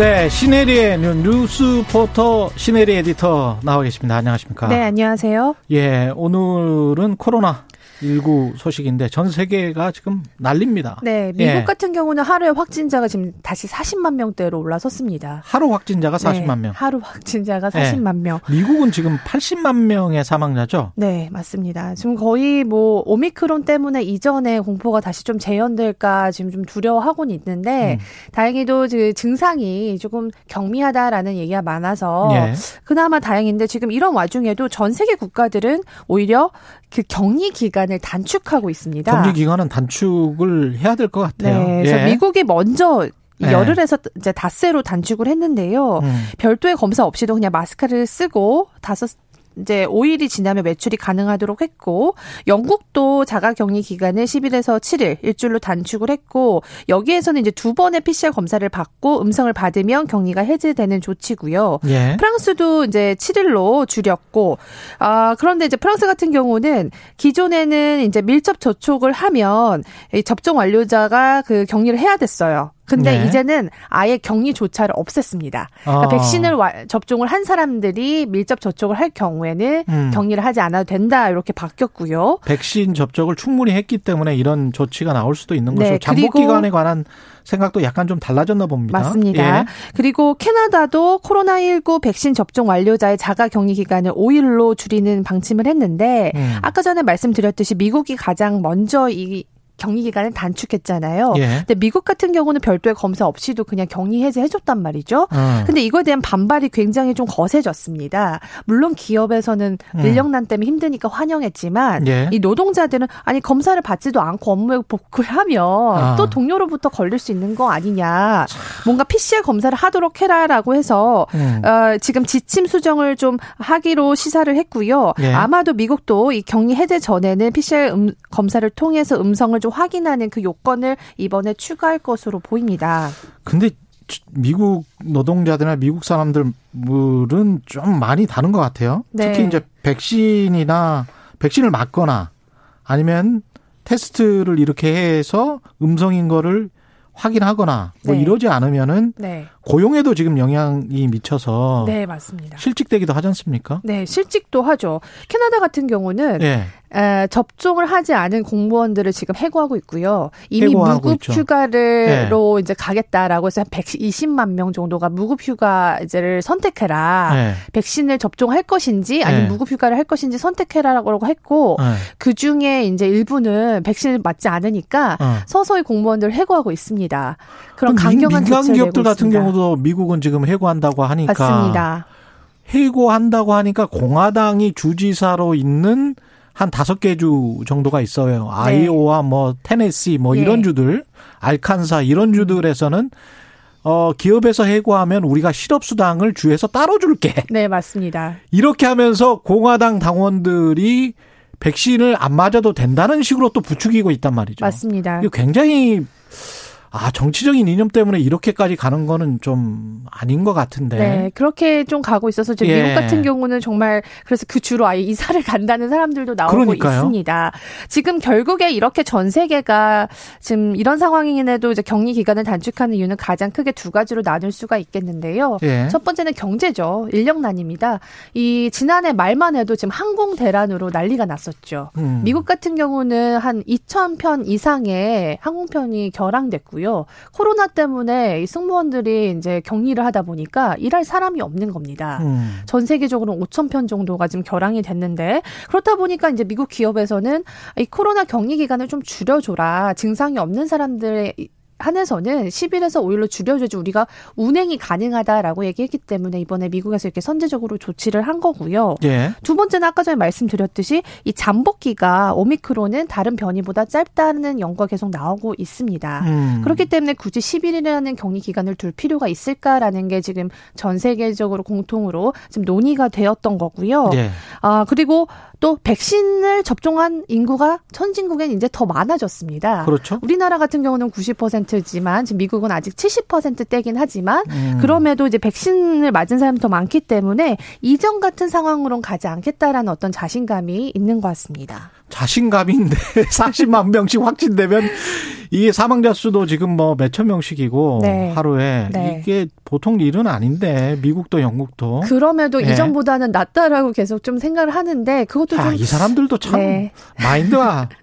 네, 시네리의 눈 뉴스 포터 시네리 에디터 나와 계십니다. 안녕하십니까? 네, 안녕하세요. 예, 오늘은 코로나 19 소식인데 전 세계가 지금 난립니다. 네, 미국 예. 같은 경우는 하루에 확진자가 지금 다시 40만 명대로 올라섰습니다. 하루 확진자가 40만 네, 명. 하루 확진자가 네. 40만 명. 미국은 지금 80만 명의 사망자죠? 네, 맞습니다. 지금 거의 뭐 오미크론 때문에 이전에 공포가 다시 좀 재현될까 지금 좀 두려워하고는 있는데 음. 다행히도 그 증상이 조금 경미하다라는 얘기가 많아서 예. 그나마 다행인데 지금 이런 와중에도 전 세계 국가들은 오히려 그 격리 기간 을 단축하고 있습니다. 격리 기간은 단축을 해야 될 것 같아요. 네, 그래서 예. 미국이 먼저 이 네. 열흘에서 이제 닷새로 단축을 했는데요. 음. 별도의 검사 없이도 그냥 마스크를 쓰고 다섯 이제 5일이 지나면 매출이 가능하도록 했고 영국도 자가 격리 기간을 10일에서 7일 일주일로 단축을 했고 여기에서는 이제 두 번의 PCR 검사를 받고 음성을 받으면 격리가 해제되는 조치고요. 예. 프랑스도 이제 7일로 줄였고, 아, 그런데 이제 프랑스 같은 경우는 기존에는 이제 밀접 접촉을 하면 이 접종 완료자가 그 격리를 해야 됐어요. 근데 네. 이제는 아예 격리조차를 없앴습니다. 그러니까 아. 백신을 와- 접종을 한 사람들이 밀접 접촉을 할 경우에는 음. 격리를 하지 않아도 된다 이렇게 바뀌었고요. 백신 접촉을 충분히 했기 때문에 이런 조치가 나올 수도 있는 네, 거죠. 잠복 그리고- 기간에 관한 생각도 약간 좀 달라졌나 봅니다. 맞습니다. 예. 그리고 캐나다도 코로나19 백신 접종 완료자의 자가 격리 기간을 5일로 줄이는 방침을 했는데 음. 아까 전에 말씀드렸듯이 미국이 가장 먼저 이 격리 기간을 단축했잖아요. 예. 근데 미국 같은 경우는 별도의 검사 없이도 그냥 격리 해제 해 줬단 말이죠. 어. 근데 이거에 대한 반발이 굉장히 좀 거세졌습니다. 물론 기업에서는 음. 인력난 때문에 힘드니까 환영했지만 예. 이 노동자들은 아니 검사를 받지도 않고 업무에 복귀하면 아. 또 동료로부터 걸릴 수 있는 거 아니냐. 뭔가 PCR 검사를 하도록 해라라고 해서 음. 어, 지금 지침 수정을 좀 하기로 시사를 했고요. 예. 아마도 미국도 이 격리 해제 전에는 PCR 음, 검사를 통해서 음성을 좀 확인하는 그 요건을 이번에 추가할 것으로 보입니다. 근데 미국 노동자들이나 미국 사람들은 좀 많이 다른 것 같아요. 네. 특히 이제 백신이나 백신을 맞거나 아니면 테스트를 이렇게 해서 음성인 거를 확인하거나 뭐 네. 이러지 않으면은 네. 고용에도 지금 영향이 미쳐서 네, 맞습니다. 실직되기도 하지 않습니까? 네, 실직도 하죠. 캐나다 같은 경우는 예. 에, 접종을 하지 않은 공무원들을 지금 해고하고 있고요. 이미 해고하고 무급 있죠. 휴가를로 이제 가겠다라고 해서 한 120만 명 정도가 무급 휴가제를 선택해라. 예. 백신을 접종할 것인지 아니면 네. 무급 휴가를 할 것인지 선택해라라고 했고 예. 그 중에 이제 일부는 백신을 맞지 않으니까 어. 서서히 공무원들을 해고하고 있습니다. 그런 강경한 민간 기업들 같은 있습니다. 경우도 미국은 지금 해고한다고 하니까 맞습니다. 해고한다고 하니까 공화당이 주지사로 있는 한 다섯 개 주 정도가 있어요. 아이오와 뭐 테네시 뭐 네. 예. 이런 주들, 알칸사 이런 주들에서는 어 기업에서 해고하면 우리가 실업 수당을 주에서 따로 줄게. 네, 맞습니다. 이렇게 하면서 공화당 당원들이 백신을 안 맞아도 된다는 식으로 또 부추기고 있단 말이죠. 맞습니다. 굉장히 아 정치적인 이념 때문에 이렇게까지 가는 거는 좀 아닌 것 같은데. 네, 그렇게 좀 가고 있어서 지금 예. 미국 같은 경우는 정말 그래서 그 주로 아예 이사를 간다는 사람들도 나오고 그러니까요. 있습니다. 지금 결국에 이렇게 전 세계가 지금 이런 상황인에도 이제 격리 기간을 단축하는 이유는 가장 크게 두 가지로 나눌 수가 있겠는데요. 예. 첫 번째는 경제죠. 인력난입니다. 이 지난해 말만 해도 지금 항공 대란으로 난리가 났었죠. 음. 미국 같은 경우는 한 2,000편 이상의 항공편이 결항됐고요. 거고요. 코로나 때문에 이 승무원들이 이제 격리를 하다 보니까 일할 사람이 없는 겁니다. 음. 전 세계적으로 5천 편 정도가 지금 결항이 됐는데 그렇다 보니까 이제 미국 기업에서는 이 코로나 격리 기간을 좀 줄여줘라 증상이 없는 사람들의 한해서는 10일에서 5일로 줄여줘야지 우리가 운행이 가능하다라고 얘기했기 때문에 이번에 미국에서 이렇게 선제적으로 조치를 한 거고요. 예. 두 번째는 아까 전에 말씀드렸듯이 이 잠복기가 오미크론은 다른 변이보다 짧다는 연구가 계속 나오고 있습니다. 음. 그렇기 때문에 굳이 10일이라는 격리 기간을 둘 필요가 있을까라는 게 지금 전 세계적으로 공통으로 지금 논의가 되었던 거고요. 예. 아, 그리고 또 백신을 접종한 인구가 선진국엔 이제 더 많아졌습니다. 그렇죠. 우리나라 같은 경우는 90%지만 지금 미국은 아직 70%대긴 하지만 음. 그럼에도 이제 백신을 맞은 사람이 더 많기 때문에 이전 같은 상황으로는 가지 않겠다라는 어떤 자신감이 있는 것 같습니다. 자신감인데 40만 명씩 확진되면 이게 사망자 수도 지금 뭐 몇천 명씩이고 네. 하루에 네. 이게 보통 일은 아닌데 미국도 영국도 그럼에도 예. 이전보다는 낫다라고 계속 좀 생각을 하는데 그것도 자, 좀이 사람들도 참 네. 마인드가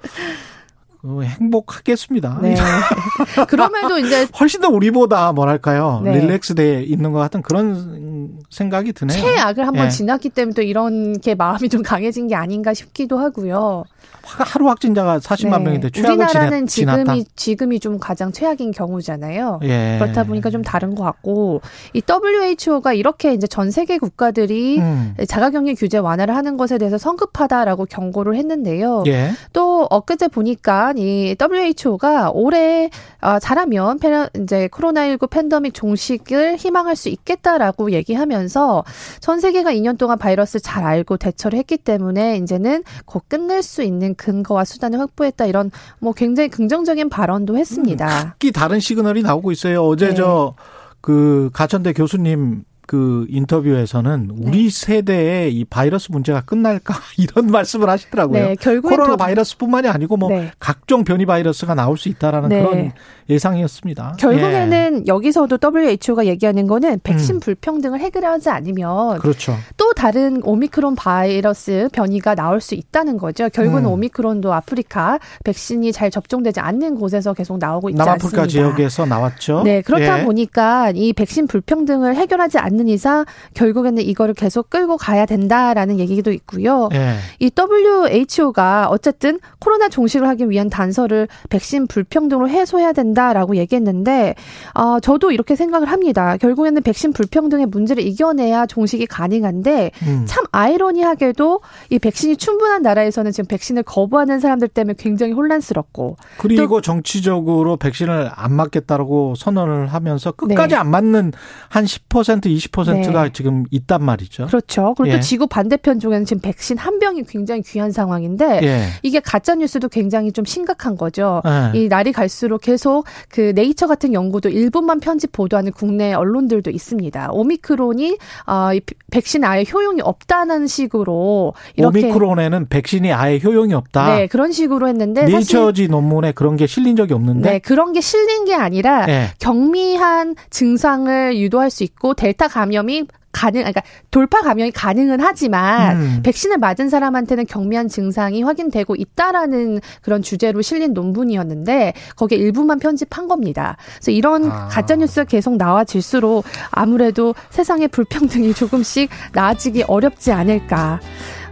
어, 행복하겠습니다. 네. 그럼에도 이제 훨씬 더 우리보다 뭐랄까요 네. 릴렉스돼 있는 것 같은 그런 생각이 드네요. 최악을 한번 예. 지났기 때문에 또 이런 게 마음이 좀 강해진 게 아닌가 싶기도 하고요. 하루 확진자가 40만 네. 명인데 최악을 우리나라는 지났, 지났다. 지금이 지금이 좀 가장 최악인 경우잖아요. 예. 그렇다 보니까 좀 다른 것 같고 이 WHO가 이렇게 이제 전 세계 국가들이 음. 자가격리 규제 완화를 하는 것에 대해서 성급하다라고 경고를 했는데요. 예. 또 엊그제 보니까 이 WHO가 올해 아, 잘하면 페- 이제 코로나19 팬데믹 종식을 희망할 수 있겠다라고 얘기하면서 전 세계가 2년 동안 바이러스 잘 알고 대처를 했기 때문에 이제는 곧 끝낼 수 있는 근거와 수단을 확보했다 이런 뭐 굉장히 긍정적인 발언도 했습니다. 각기 다른 시그널이 나오고 있어요. 어제 네. 저그 가천대 교수님 그 인터뷰에서는 네. 우리 세대의 이 바이러스 문제가 끝날까 이런 말씀을 하시더라고요. 네, 결국엔 코로나 또- 바이러스뿐만이 아니고 뭐 네. 각종 변이 바이러스가 나올 수 있다라는 네. 그런 예상이었습니다. 결국에는 여기서도 WHO가 얘기하는 거는 백신 음. 불평등을 해결하지 예. 않으면 그렇죠. 또 다른 오미크론 바이러스 변이가 나올 수 있다는 거죠. 결국은 음. 오미크론도 아프리카 백신이 잘 접종되지 않는 곳에서 계속 나오고 있지 남아프리카 않습니다. 지역에서 나왔죠. 네, 그렇다 예. 보니까 이 백신 불평등을 해결하지 않는 이상 결국에는 이거를 계속 끌고 가야 된다라는 얘기도 있고요. 예. 이 WHO가 어쨌든 코로나 종식을 하기 위한 단서를 백신 불평등으로 해소해야 된다라고 얘기했는데, 어, 저도 이렇게 생각을 합니다. 결국에는 백신 불평등의 문제를 이겨내야 종식이 가능한데, 음. 참 아이러니하게도 이 백신이 충분한 나라에서는 지금 백신을 거부하는 사람들 때문에 굉장히 혼란스럽고, 그리고 정치적으로 백신을 안 맞겠다라고 선언을 하면서 끝까지 네. 안 맞는 한 10% 20%가 네. 지금 있단 말이죠. 그렇죠. 그리고 예. 또 지구 반대편 쪽에는 지금 백신 한 병이 굉장히 귀한 상황인데, 예. 이게 가짜 뉴스도 굉장히 좀 심각한 거죠. 예. 이 날이 갈수록 계속 그 네이처 같은 연구도 일부만 편집 보도하는 국내 언론들도 있습니다. 오미크론이 어, 이 백신 아예 효용이 없다는 식으로 이렇게 오미크론에는 백신이 아예 효용이 없다. 네 그런 식으로 했는데 네이처지 논문에 그런 게 실린 적이 없는데. 네 그런 게 실린 게 아니라 예. 경미한 증상을 유도할 수 있고 델타 감염이 가능, 그러니까 돌파 감염이 가능은 하지만 음. 백신을 맞은 사람한테는 경미한 증상이 확인되고 있다라는 그런 주제로 실린 논문이었는데 거기에 일부만 편집한 겁니다. 그래서 이런 아. 가짜 뉴스가 계속 나와질수록 아무래도 세상의 불평등이 조금씩 나아지기 어렵지 않을까.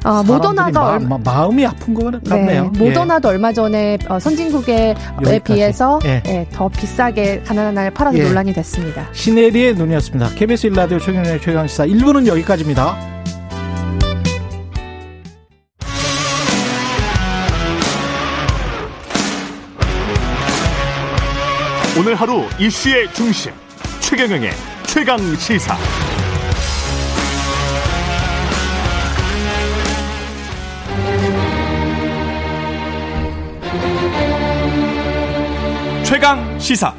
어, 사람들이 모더나가 마, 얼마 마, 마음이 아픈 것 같네요. 네, 모더나도 얼마 전에 어, 선진국에 여기까지. 비해서 예. 예, 더 비싸게 가난한 나라에 팔아서 예. 논란이 됐습니다. 신혜리의 눈이었습니다. KBS 1라디오 최경련의 최강시사 1부는 여기까지입니다. 오늘 하루 이슈의 중심 최경영의 최강 시사. 최강 시사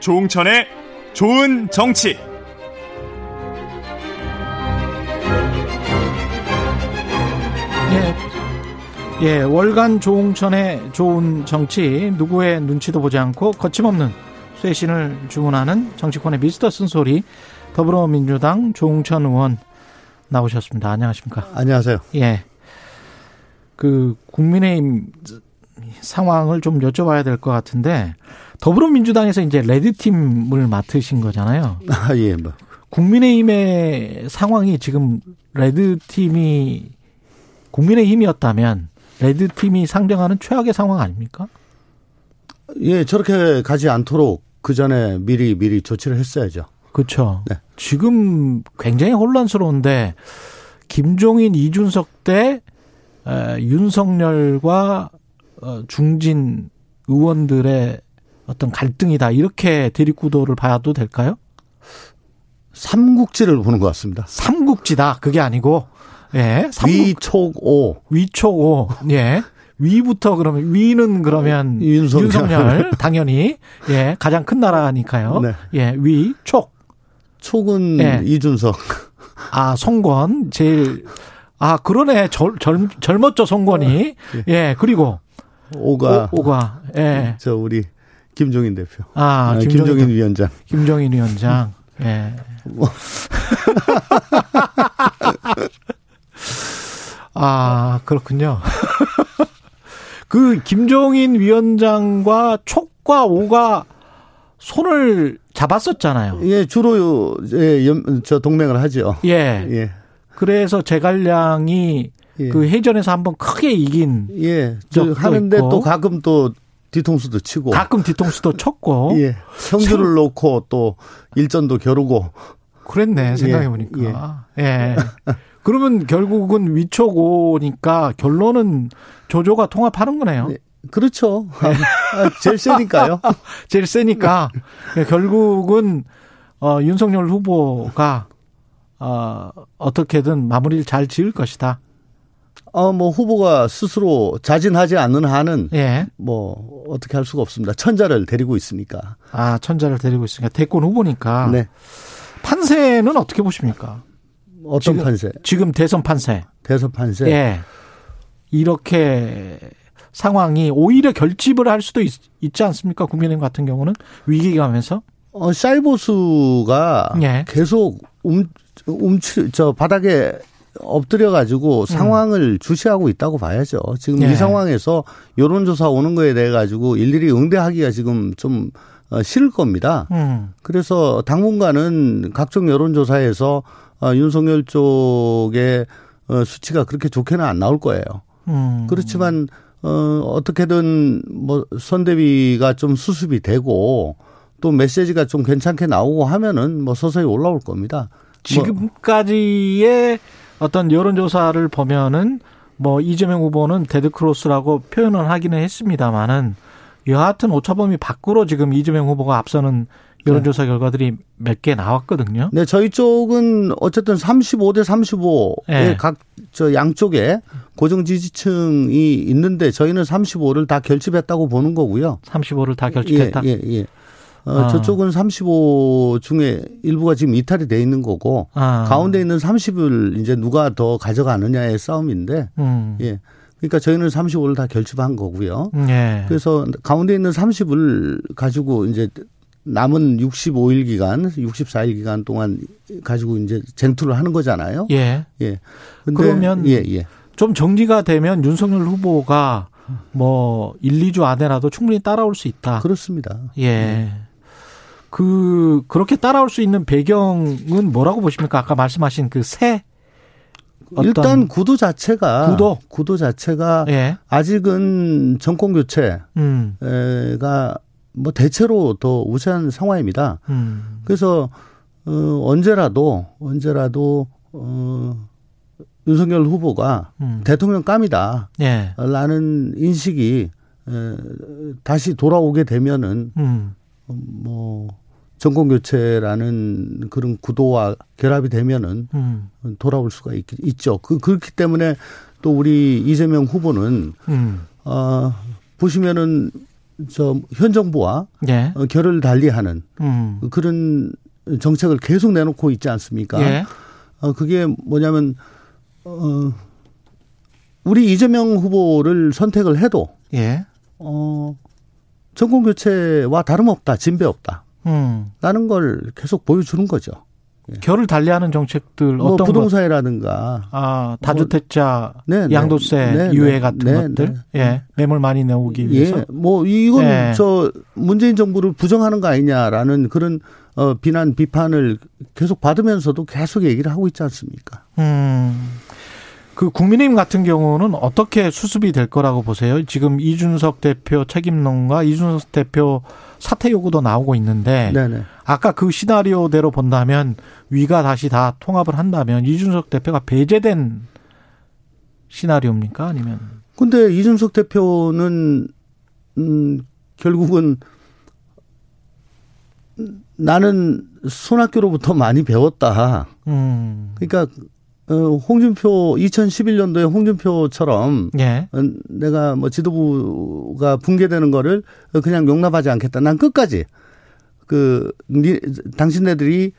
조웅천의 좋은 정치. 예. 예, 월간 조홍천의 좋은 정치, 누구의 눈치도 보지 않고 거침없는 쇄신을 주문하는 정치권의 미스터 쓴소리, 더불어민주당 조홍천 의원 나오셨습니다. 안녕하십니까. 안녕하세요. 예. 그, 국민의힘 상황을 좀 여쭤봐야 될 것 같은데 더불어민주당에서 이제 레드팀을 맡으신 거잖아요. 아, 예, 뭐. 국민의힘의 상황이 지금 레드팀이 국민의힘이었다면 레드팀이 상정하는 최악의 상황 아닙니까? 예, 저렇게 가지 않도록 그 전에 미리 미리 조치를 했어야죠. 그렇죠. 네. 지금 굉장히 혼란스러운데 김종인, 이준석 대 에, 윤석열과 어, 중진 의원들의 어떤 갈등이다 이렇게 대립구도를 봐도 될까요? 삼국지를 보는 것 같습니다. 삼국지다 그게 아니고 예 삼국, 위촉오 위촉오 예 위부터 그러면 위는 그러면 윤석열. 윤석열 당연히 예 가장 큰 나라니까요. 네. 예 위촉 촉은 예. 이준석. 아 송권 제일 아 그러네 젊, 젊, 젊었죠 송권이 예 그리고 오가 오, 오가 예. 저 우리 김종인 대표. 아, 아, 김종인, 김종인 위원장. 김종인 위원장. 예. 아, 그렇군요. 그 김종인 위원장과 촉과 오가 손을 잡았었잖아요. 예, 주로 예, 연- 저 동맹을 하죠. 예. 예. 그래서 제갈량이 예. 그 해전에서 한번 크게 이긴 예. 하는데. 또 가끔 또 뒤통수도 치고. 가끔 뒤통수도 쳤고 예. 형주를 놓고 또 일전도 겨루고. 그랬네 생각해 보니까 예. 그러면 결국은 위촉오니까 결론은 조조가 통합하는 거네요. 예. 그렇죠. 아, 제일 세니까요. 제일 세니까 예, 결국은 어, 윤석열 후보가 어, 어떻게든 마무리를 잘 지을 것이다. 어, 뭐 후보가 스스로 자진하지 않는 한은 예. 뭐 어떻게 할 수가 없습니다. 천자를 데리고 있으니까. 아 천자를 데리고 있으니까 대권 후보니까 네. 판세는 어떻게 보십니까? 어떤 지금- 판세? 지금 대선 판세. 대선 판세. 예. 이렇게 상황이 오히려 결집을 할 수도 있, 지 않습니까? 국민의힘 같은 경우는 위기감에서. 어, 사이보수가 예. 계속 움, 움츠, 저 바닥에 엎드려 가지고 상황을 주시하고 있다고 봐야죠. 지금 음. 예. 이 상황에서 여론조사 오는 거에 대해 가지고 일일이 응대하기가 지금 좀 어, 싫을 겁니다. 음. 그래서 당분간은 각종 여론조사에서 어, 윤석열 쪽의 어, 수치가 그렇게 좋게는 안 나올 거예요. 음. 그렇지만 어 어떻게든 뭐 선대비가 좀 수습이 되고 또 메시지가 좀 괜찮게 나오고 하면은 뭐 서서히 올라올 겁니다. 뭐 지금까지의 어떤 여론조사를 보면은 뭐 이재명 후보는 dead cross라고 표현을 하기는 했습니다만은 여하튼 오차범위 밖으로 지금 이재명 후보가 앞서는 여론조사 결과들이 몇 개 나왔거든요. 네, 저희 쪽은 어쨌든 35대 35의 예. 각자 양쪽에 고정 지지층이 있는데 저희는 35를 다 결집했다고 보는 거고요. 35를 다 결집했다. 예, 예, 예. 어, 아. 저쪽은 35 중에 일부가 지금 이탈이 돼 있는 거고 아. 가운데 있는 30을 이제 누가 더 가져가느냐의 싸움인데 음. 예. 그러니까 저희는 35를 다 결집한 거고요. 예. 그래서 가운데 있는 30을 가지고 이제 남은 65일 기간, 64일 기간 동안 가지고 이제 쟁투를 하는 거잖아요. 예. 예. 근데 그러면 예, 예. 좀 정리가 되면 윤석열 후보가 뭐 1, 2주 안에라도 충분히 따라올 수 있다. 그렇습니다. 예. 그 그렇게 따라올 수 있는 배경은 뭐라고 보십니까? 아까 말씀하신 그새 어떤 일단 구도 자체가 구도? 자체가 예. 아직은 정권 교체가 음. 뭐 대체로 더 우세한 상황입니다. 음. 그래서 어 언제라도 언제라도 어 윤석열 후보가 음. 대통령감이다. 예. 라는 인식이 에, 다시 돌아오게 되면은 음. 뭐 정권 교체라는 그런 구도와 결합이 되면은 음. 돌아올 수가 있, 있죠. 그 그렇기 때문에 또 우리 이재명 후보는 음. 어 보시면은 저 현 정부와 예. 어, 결을 달리하는 음. 그런 정책을 계속 내놓고 있지 않습니까? 예. 어 그게 뭐냐면 어 우리 이재명 후보를 선택을 해도 예. 어, 정권 교체와 다름없다, 진배 없다. 음. 라는 걸 계속 보여주는 거죠. 결을 달리하는 정책들 뭐 어떤 부동산이라든가 것? 아 다주택자 네, 네. 양도세 네, 유예 네. 같은 네, 것들 네. 예 매물 많이 내오기 위해서 예, 뭐 이건 예. 저 문재인 정부를 부정하는 거 아니냐라는 그런 어 비난 비판을 계속 받으면서도 계속 얘기를 하고 있지 않습니까? 음. 그 국민의힘 같은 경우는 어떻게 수습이 될 거라고 보세요? 지금 이준석 대표 책임론과 이준석 대표 사퇴 요구도 나오고 있는데 네네. 아까 그 시나리오대로 본다면 위가 다시 다 통합을 한다면 이준석 대표가 배제된 시나리오입니까? 아니면 근데 이준석 대표는 음 결국은 나는 손학규로부터 많이 배웠다. 음. 그러니까 어 홍준표 2011년도에 홍준표처럼 예. 어, 내가 뭐 지도부가 붕괴되는 거를 그냥 용납하지 않겠다. 난 끝까지 그 니, 당신네들이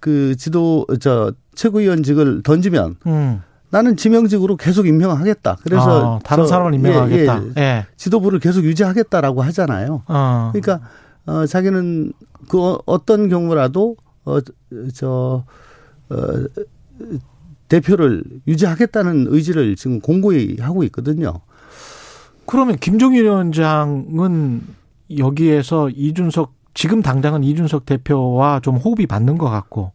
그 지도 저 최고위원직을 던지면 음. 나는 지명직으로 계속 임명하겠다. 그래서 아, 다른 저, 사람을 임명하겠다. 예, 예. 예. 지도부를 계속 유지하겠다라고 하잖아요. 어. 그러니까 어 자기는 그 어- 어떤 경우라도 어저 어, 대표를 유지하겠다는 의지를 지금 공고히 하고 있거든요. 그러면 김종인 위원장은 여기에서 이준석 지금 당장은 이준석 대표와 좀 호흡이 맞는 것 같고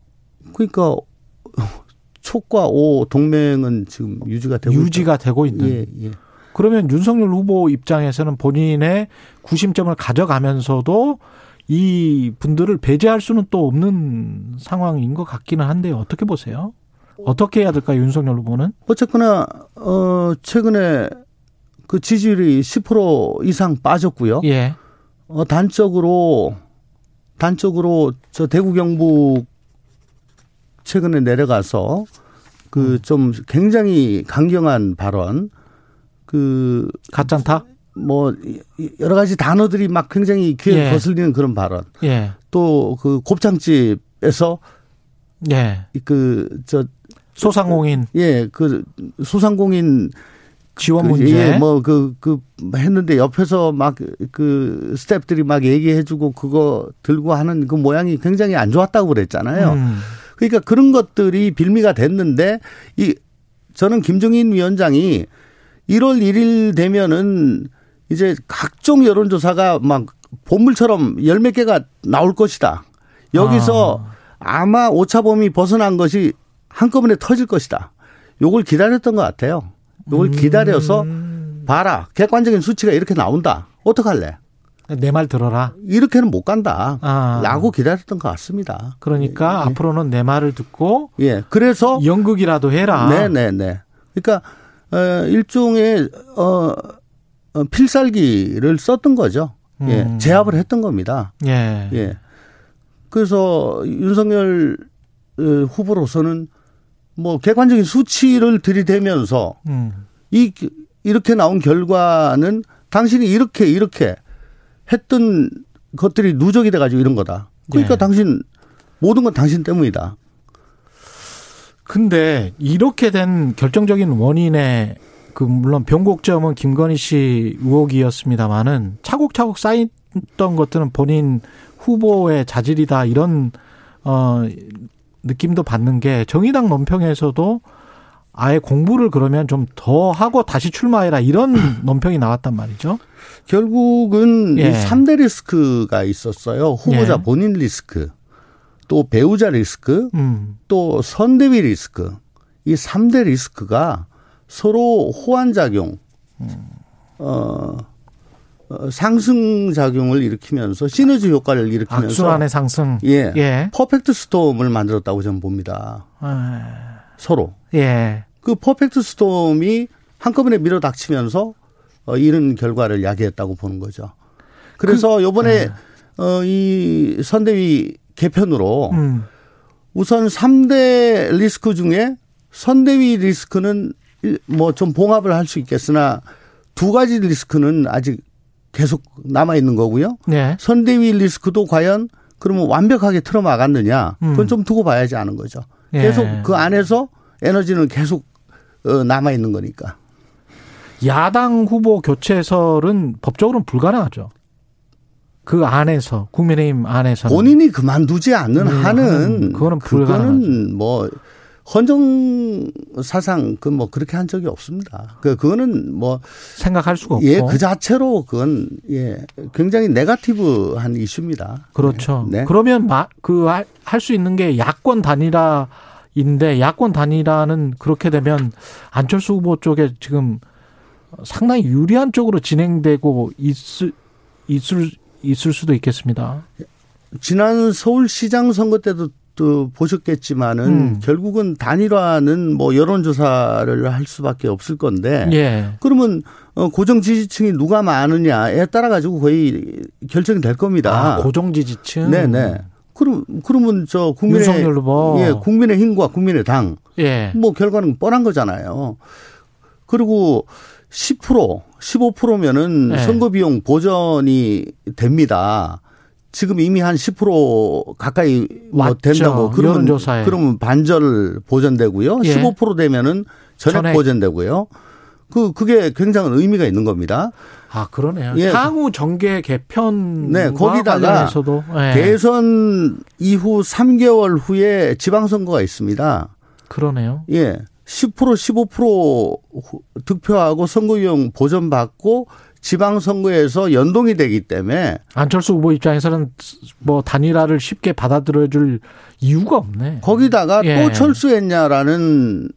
그러니까 촉과 오 동맹은 지금 유지가 되고 유지가 되고 있는. 있다. 예, 예. 그러면 윤석열 후보 입장에서는 본인의 구심점을 가져가면서도 이 분들을 배제할 수는 또 없는 상황인 것 같기는 한데요. 어떻게 보세요? 어떻게 해야 될까요, 윤석열 후보는? 어쨌거나 어 최근에 그 지지율이 10% 이상 빠졌고요. 예. 어 단적으로 단적으로 저 대구 경북 최근에 내려가서 그 좀 굉장히 강경한 발언 그 가짠타? 뭐 여러 가지 단어들이 막 굉장히 귀에 예. 거슬리는 그런 발언. 예. 또 그 곱창집에서 예. 그저 소상공인 예, 그 소상공인 지원 그, 문제. 예, 뭐 그 그 했는데 옆에서 막 그 스탭들이 막 얘기해주고 그거 들고 하는 그 모양이 굉장히 안 좋았다고 그랬잖아요. 음. 그러니까 그런 것들이 빌미가 됐는데 이 저는 김종인 위원장이 1월 1일 되면은 이제 각종 여론조사가 막 보물처럼 열 몇 개가 나올 것이다. 여기서 아. 마 오차범위 벗어난 것이 한꺼번에 터질 것이다. 요걸 기다렸던 것 같아요. 요걸 기다려서 봐라. 객관적인 수치가 이렇게 나온다. 어떡할래? 내 말 들어라. 이렇게는 못 간다. 아. 라고 기다렸던 것 같습니다. 그러니까 앞으로는 내 말을 듣고 예. 그래서 연극이라도 해라. 네 네 네. 그러니까 어, 일종의 어, 어, 필살기를 썼던 거죠. 예, 음. 제압을 했던 겁니다. 예. 예. 그래서 윤석열 어, 후보로서는 뭐 객관적인 수치를 들이대면서 음. 이 이렇게 나온 결과는 당신이 이렇게 이렇게 했던 것들이 누적이 돼가지고 이런 거다. 그러니까 예. 당신 모든 건 당신 때문이다. 근데 이렇게 된 결정적인 원인의 그 물론 변곡점은 김건희 씨 의혹이었습니다만은 차곡차곡 쌓였던 것들은 본인 후보의 자질이다 이런 어 느낌도 받는 게 정의당 논평에서도 아예 공부를 그러면 좀 더 하고 다시 출마해라 이런 논평이 나왔단 말이죠. 결국은 예. 이 3대 리스크가 있었어요. 후보자 예. 본인 리스크, 또 배우자 리스크, 음. 또 선대위 리스크. 이 3대 리스크가 서로 호환작용, 어, 어, 상승 작용을 일으키면서 시너지 효과를 일으키면서 악순환의 상승. 예. 예. perfect storm을 만들었다고 저는 봅니다. 아, 서로. 예. 그 perfect storm이 한꺼번에 밀어닥치면서 어, 이런 결과를 야기했다고 보는 거죠. 그래서 요번에 어, 이 선대위 개편으로 음. 우선 3대 리스크 중에 선대위 리스크는 뭐 좀 봉합을 할 수 있겠으나 두 가지 리스크는 아직 계속 남아 있는 거고요. 네. 선대위 리스크도 과연 그러면 완벽하게 틀어막았느냐? 그건 음. 좀 두고 봐야지 하는 거죠. 예. 계속 그 안에서 에너지는 계속 어, 남아 있는 거니까. 야당 후보 교체설은 법적으로는 불가능하죠. 그 안에서 국민의힘 안에서 본인이 그만두지 않는 음, 한은 그거는 그거는 뭐 헌정 사상 그 뭐 그렇게 한 적이 없습니다. 그 그거는 뭐 생각할 수가 없고 예, 그 자체로 그건 예, 굉장히 네가티브한 이슈입니다. 그렇죠. 네. 그러면 그 할 수 있는 게 야권 단일화인데 야권 단일화는 그렇게 되면 안철수 후보 쪽에 지금 상당히 유리한 쪽으로 진행되고 있을 있을 있을 수도 있겠습니다. 지난 서울시장 선거 때도 또 보셨겠지만은 음. 결국은 단일화는 뭐 여론조사를 할 수밖에 없을 건데 예. 그러면 어, 고정 지지층이 누가 많으냐에 따라 가지고 거의 결정이 될 겁니다. 아, 고정 지지층. 네네. 그럼 그러면 저 국민의 윤석열 후보. 예 국민의 힘과 국민의당 예. 뭐 결과는 뻔한 거잖아요. 그리고 10% 15%면은 네. 선거 비용 보전이 됩니다. 지금 이미 한 10% 가까이 뭐. 된다고 그러면 여론조사에. 그러면 반절 보전되고요. 예. 15% 되면은 전액, 전액. 보전되고요. 그 그게 굉장한 의미가 있는 겁니다. 아 그러네요. 예. 향후 정계 개편 네, 거기다가 예. 대선 이후 3개월 후에 지방선거가 있습니다. 그러네요. 예. 10% 15% 후- 득표하고 선거비용 보전받고 지방선거에서 연동이 되기 때문에 안철수 후보 입장에서는 뭐 단일화를 쉽게 받아들여줄 이유가 없네. 거기다가 예. 또 철수했냐라는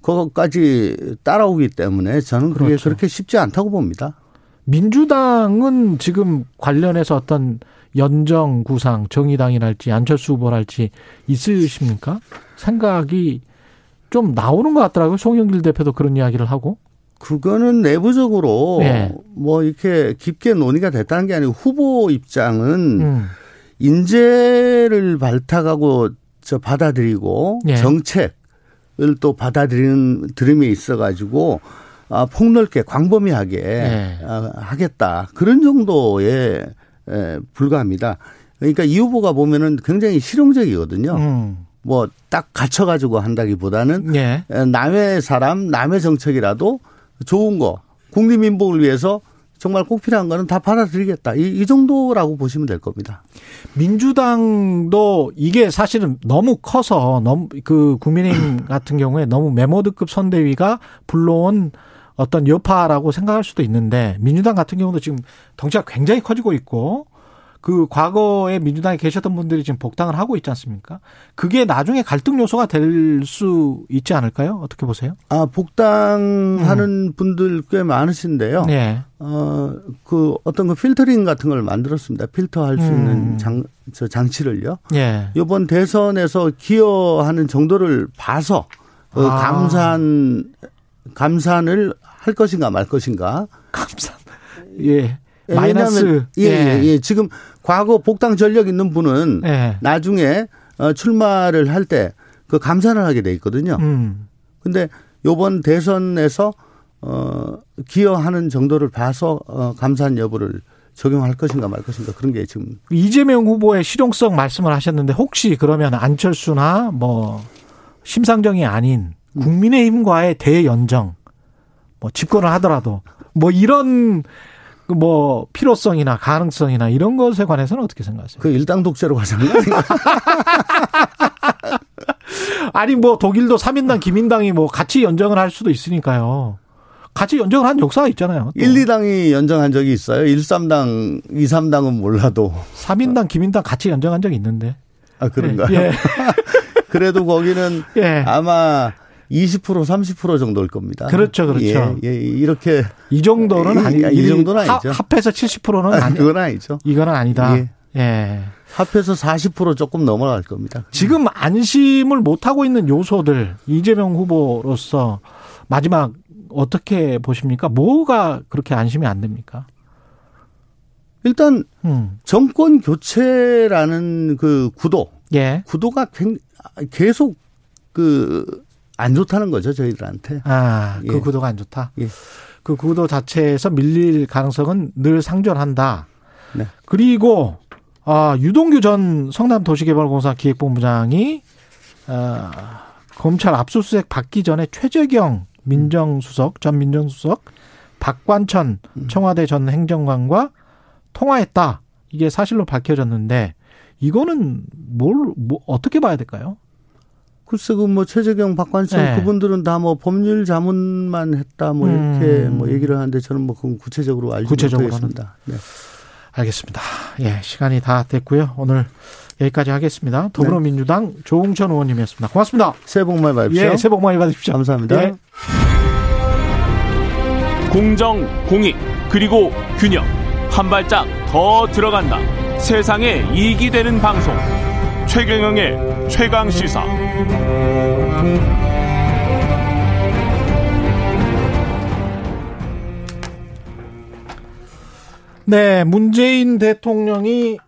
그것까지 따라오기 때문에 저는 그게 그렇죠. 그렇게 쉽지 않다고 봅니다. 민주당은 지금 관련해서 어떤 연정 구상 정의당이랄지 안철수 후보랄지 있으십니까? 생각이 좀 나오는 것 같더라고요. 송영길 대표도 그런 이야기를 하고. 그거는 내부적으로 예. 뭐 이렇게 깊게 논의가 됐다는 게 아니고 후보 입장은 음. 인재를 발탁하고 저 받아들이고 예. 정책을 또 받아들이는 들음에 있어 가지고 아, 폭넓게 광범위하게 예. 아, 하겠다 그런 정도에 에, 불과합니다. 그러니까 이 후보가 보면은 굉장히 실용적이거든요. 음. 뭐딱 갇혀 가지고 한다기보다는 예. 에, 남의 사람, 남의 정책이라도 좋은 거 국민민복을 위해서 정말 꼭 필요한 거는 다 받아들이겠다. 이, 이 정도라고 보시면 될 겁니다. 민주당도 이게 사실은 너무 커서 너무 그 국민의힘 같은 경우에 너무 메모드급 선대위가 불러온 어떤 여파라고 생각할 수도 있는데 민주당 같은 경우도 지금 덩치가 굉장히 커지고 있고 그 과거에 민주당에 계셨던 분들이 지금 복당을 하고 있지 않습니까? 그게 나중에 갈등 요소가 될 수 있지 않을까요? 어떻게 보세요? 아, 복당하는 분들 꽤 많으신데요. 음. 네. 어, 그 어떤 그 필터링 같은 걸 만들었습니다. 필터할 수 음. 있는 장, 저 장치를요. 예. 이번 대선에서 기여하는 정도를 봐서 어, 아. 감산, 감산을 할 것인가 말 것인가. 감사. 예. 예, 마이너스. 왜냐하면 예, 예, 예. 지금 과거 복당 전력 있는 분은 예. 나중에 어, 출마를 할 때 그 감산을 하게 돼 있거든요. 음. 근데 요번 대선에서 어 기여하는 정도를 봐서 어 감산 여부를 적용할 것인가 말 것인가 그런 게 지금 이재명 후보의 실용성 말씀을 하셨는데 혹시 그러면 안철수나 뭐 심상정이 아닌 국민의힘과의 대연정 뭐 집권을 하더라도 뭐 이런 그 뭐 필요성이나 가능성이나 이런 것에 관해서는 어떻게 생각하세요? 그 일당 독재로 가자는 거 아닌가? 아니 뭐 독일도 3인당 김인당이 뭐 같이 연정을 할 수도 있으니까요. 같이 연정을 한 역사가 있잖아요. 또. 1, 2당이 연정한 적이 있어요. 1, 3당, 2, 3당은 몰라도 3인당 김인당 같이 연정한 적이 있는데. 아 그런가요? 예. 그래도 거기는 예. 아마 20% 30% 정도일 겁니다. 그렇죠, 그렇죠. 예, 예 이렇게 이 정도는 아니 이- 이 정도는 하- 아니죠. 합해서 70%는 아, 아니 그건 아니죠. 이거는 아니다. 예. 예. 합해서 40% 조금 넘어갈 겁니다. 지금 안심을 못 하고 있는 요소들 이재명 후보로서 마지막 어떻게 보십니까? 뭐가 그렇게 안심이 안 됩니까? 일단 음. 정권 교체라는 그 구도, 예. 구도가 굉- 계속 그 안 좋다는 거죠 저희들한테. 아, 그 예. 구도가 안 좋다. 예. 그 구도 자체에서 밀릴 가능성은 늘 상존한다. 네. 그리고 아, 유동규 전 성남도시개발공사 기획본부장이 아, 검찰 압수수색 받기 전에 최재경 민정수석 전 민정수석 박관천 청와대 전 행정관과 통화했다. 이게 사실로 밝혀졌는데 이거는 뭘 뭐 어떻게 봐야 될까요? 글쎄 그 뭐 최재경 박관철 네. 그분들은 다 뭐 법률 자문만 했다 뭐 이렇게 음. 뭐 얘기를 하는데 저는 뭐 그건 구체적으로 알지 구체적으로는. 못하겠습니다. 네. 알겠습니다. 예, 시간이 다 됐고요. 오늘 여기까지 하겠습니다. 더불어민주당 조홍천 의원님이었습니다. 고맙습니다. 새해 복 많이 받으십시오. 예, 새해 복 많이 받으십시오. 감사합니다. 예. 공정, 공익, 그리고 균형. 한 발짝 더 들어간다. 세상에 이익이 되는 방송. 최경영의 최강 시사. 네, 문재인 대통령이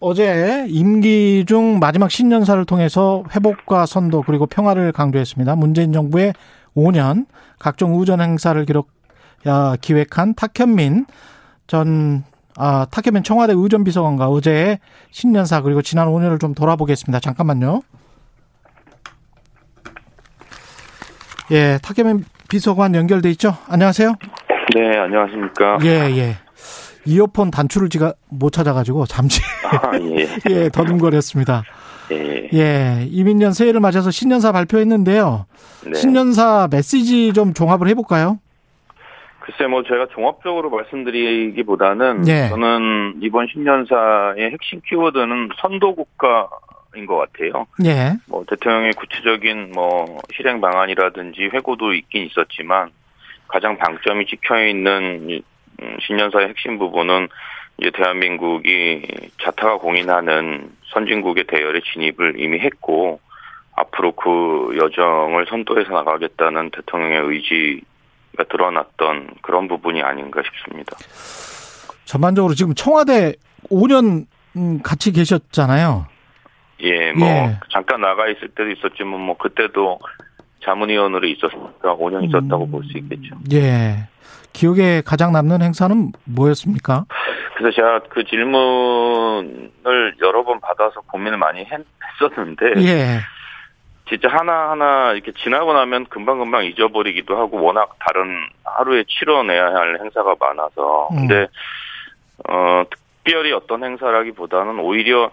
어제 임기 중 마지막 신년사를 통해서 회복과 선도 그리고 평화를 강조했습니다. 문재인 정부의 5년 각종 우전 행사를 기록 야, 기획한 탁현민 전 아, 탁현민 청와대 의전비서관과 어제의 신년사 그리고 지난 5년을 좀 돌아보겠습니다. 잠깐만요. 예, 탁현민 비서관 연결돼 있죠? 안녕하세요. 네, 안녕하십니까. 예, 예. 이어폰 단추를 제가 못 찾아가지고 잠시 아, 예. 예 더듬거렸습니다. 예. 예, 이민년 새해를 맞아서 신년사 발표했는데요. 네. 신년사 메시지 좀 종합을 해볼까요? 글쎄, 뭐, 제가 종합적으로 말씀드리기보다는, 예. 저는 이번 신년사의 핵심 키워드는 선도국가인 것 같아요. 예, 뭐, 대통령의 구체적인 뭐, 실행 방안이라든지 회고도 있긴 있었지만, 가장 방점이 찍혀 있는 이, 음, 신년사의 핵심 부분은 이제 대한민국이 자타가 공인하는 선진국의 대열에 진입을 이미 했고, 앞으로 그 여정을 선도해서 나가겠다는 대통령의 의지가 드러났던 그런 부분이 아닌가 싶습니다. 전반적으로 지금 청와대 5년 음, 같이 계셨잖아요. 예, 뭐, 예. 잠깐 나가 있을 때도 있었지만, 뭐, 그때도 자문위원으로 있었으니까 5년 있었다고 음. 볼수 있겠죠. 예, 기억에 가장 남는 행사는 뭐였습니까? 그래서 제가 그 질문을 여러 번 받아서 고민을 많이 했, 했었는데, 예, 진짜 하나하나 이렇게 지나고 나면 금방금방 잊어버리기도 하고, 워낙 다른 하루에 치러내야 할 행사가 많아서. 음. 근데, 어, 특별히 어떤 행사라기보다는 오히려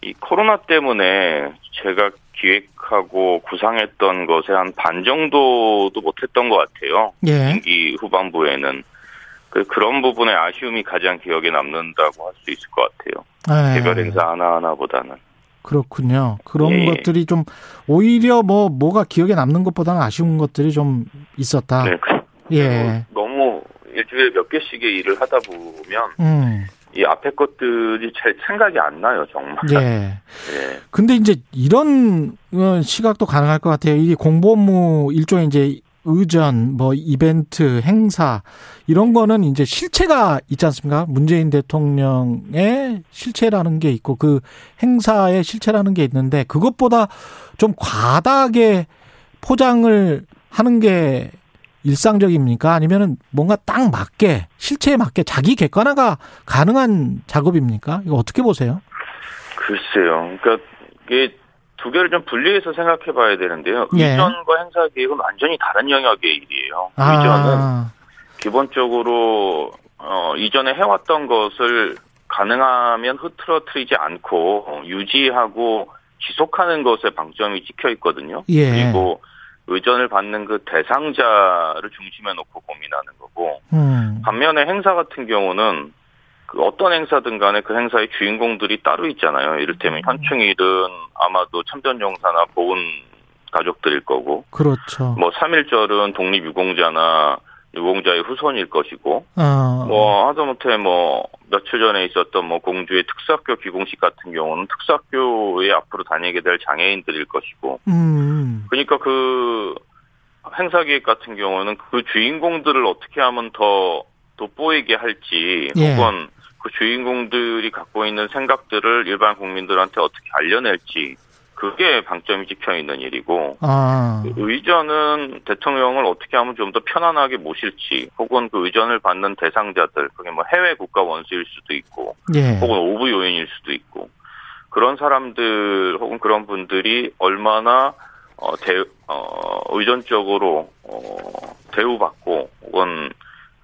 이 코로나 때문에 제가 기획하고 구상했던 것에 한 반 정도도 못했던 것 같아요. 예, 임기 후반부에는. 그, 그런 부분의 아쉬움이 가장 기억에 남는다고 할 수 있을 것 같아요. 예. 개별 행사 하나하나보다는. 그렇군요. 그런 예. 것들이 좀 오히려 뭐 뭐가 기억에 남는 것보다는 아쉬운 것들이 좀 있었다. 네. 그- 예, 너무 일주일에 몇 개씩의 일을 하다 보면 음, 이 앞에 것들이 잘 생각이 안 나요, 정말. 예. 예. 근데 이제 이런 어, 시각도 가능할 것 같아요. 이게 공보무 일종의 이제 의전, 뭐 이벤트, 행사 이런 거는 이제 실체가 있지 않습니까? 문재인 대통령의 실체라는 게 있고 그 행사의 실체라는 게 있는데 그것보다 좀 과다하게 포장을 하는 게 일상적입니까? 아니면은 뭔가 딱 맞게 실체에 맞게 자기 객관화가 가능한 작업입니까? 이거 어떻게 보세요? 글쎄요. 그러니까 이게 두 개를 좀 분리해서 생각해 봐야 되는데요. 예. 의전과 행사 계획은 완전히 다른 영역의 일이에요. 의전은 아, 기본적으로 어, 이전에 해왔던 것을 가능하면 흐트러트리지 않고 유지하고 지속하는 것에 방점이 찍혀 있거든요. 예. 그리고 의전을 받는 그 대상자를 중심에 놓고 고민하는 거고 음, 반면에 행사 같은 경우는 그 어떤 행사든 간에 그 행사의 주인공들이 따로 있잖아요. 이를테면 현충일은 아마도 참전용사나 보훈 가족들일 거고 그렇죠. 뭐 3.1절은 독립유공자나 유공자의 후손일 것이고 어, 뭐 하다못해 뭐 며칠 전에 있었던 뭐 공주의 특수학교 귀공식 같은 경우는 특수학교에 앞으로 다니게 될 장애인들일 것이고 음, 그러니까 그 행사 기획 같은 경우는 그 주인공들을 어떻게 하면 더 돋보이게 할지 예. 혹은 그 주인공들이 갖고 있는 생각들을 일반 국민들한테 어떻게 알려낼지 그게 방점이 찍혀 있는 일이고 아, 의전은 대통령을 어떻게 하면 좀 더 편안하게 모실지 혹은 그 의전을 받는 대상자들 그게 뭐 해외 국가 원수일 수도 있고 예, 혹은 오부 요인일 수도 있고 그런 사람들 혹은 그런 분들이 얼마나 어, 대, 어, 의존적으로 어, 대우받고 혹은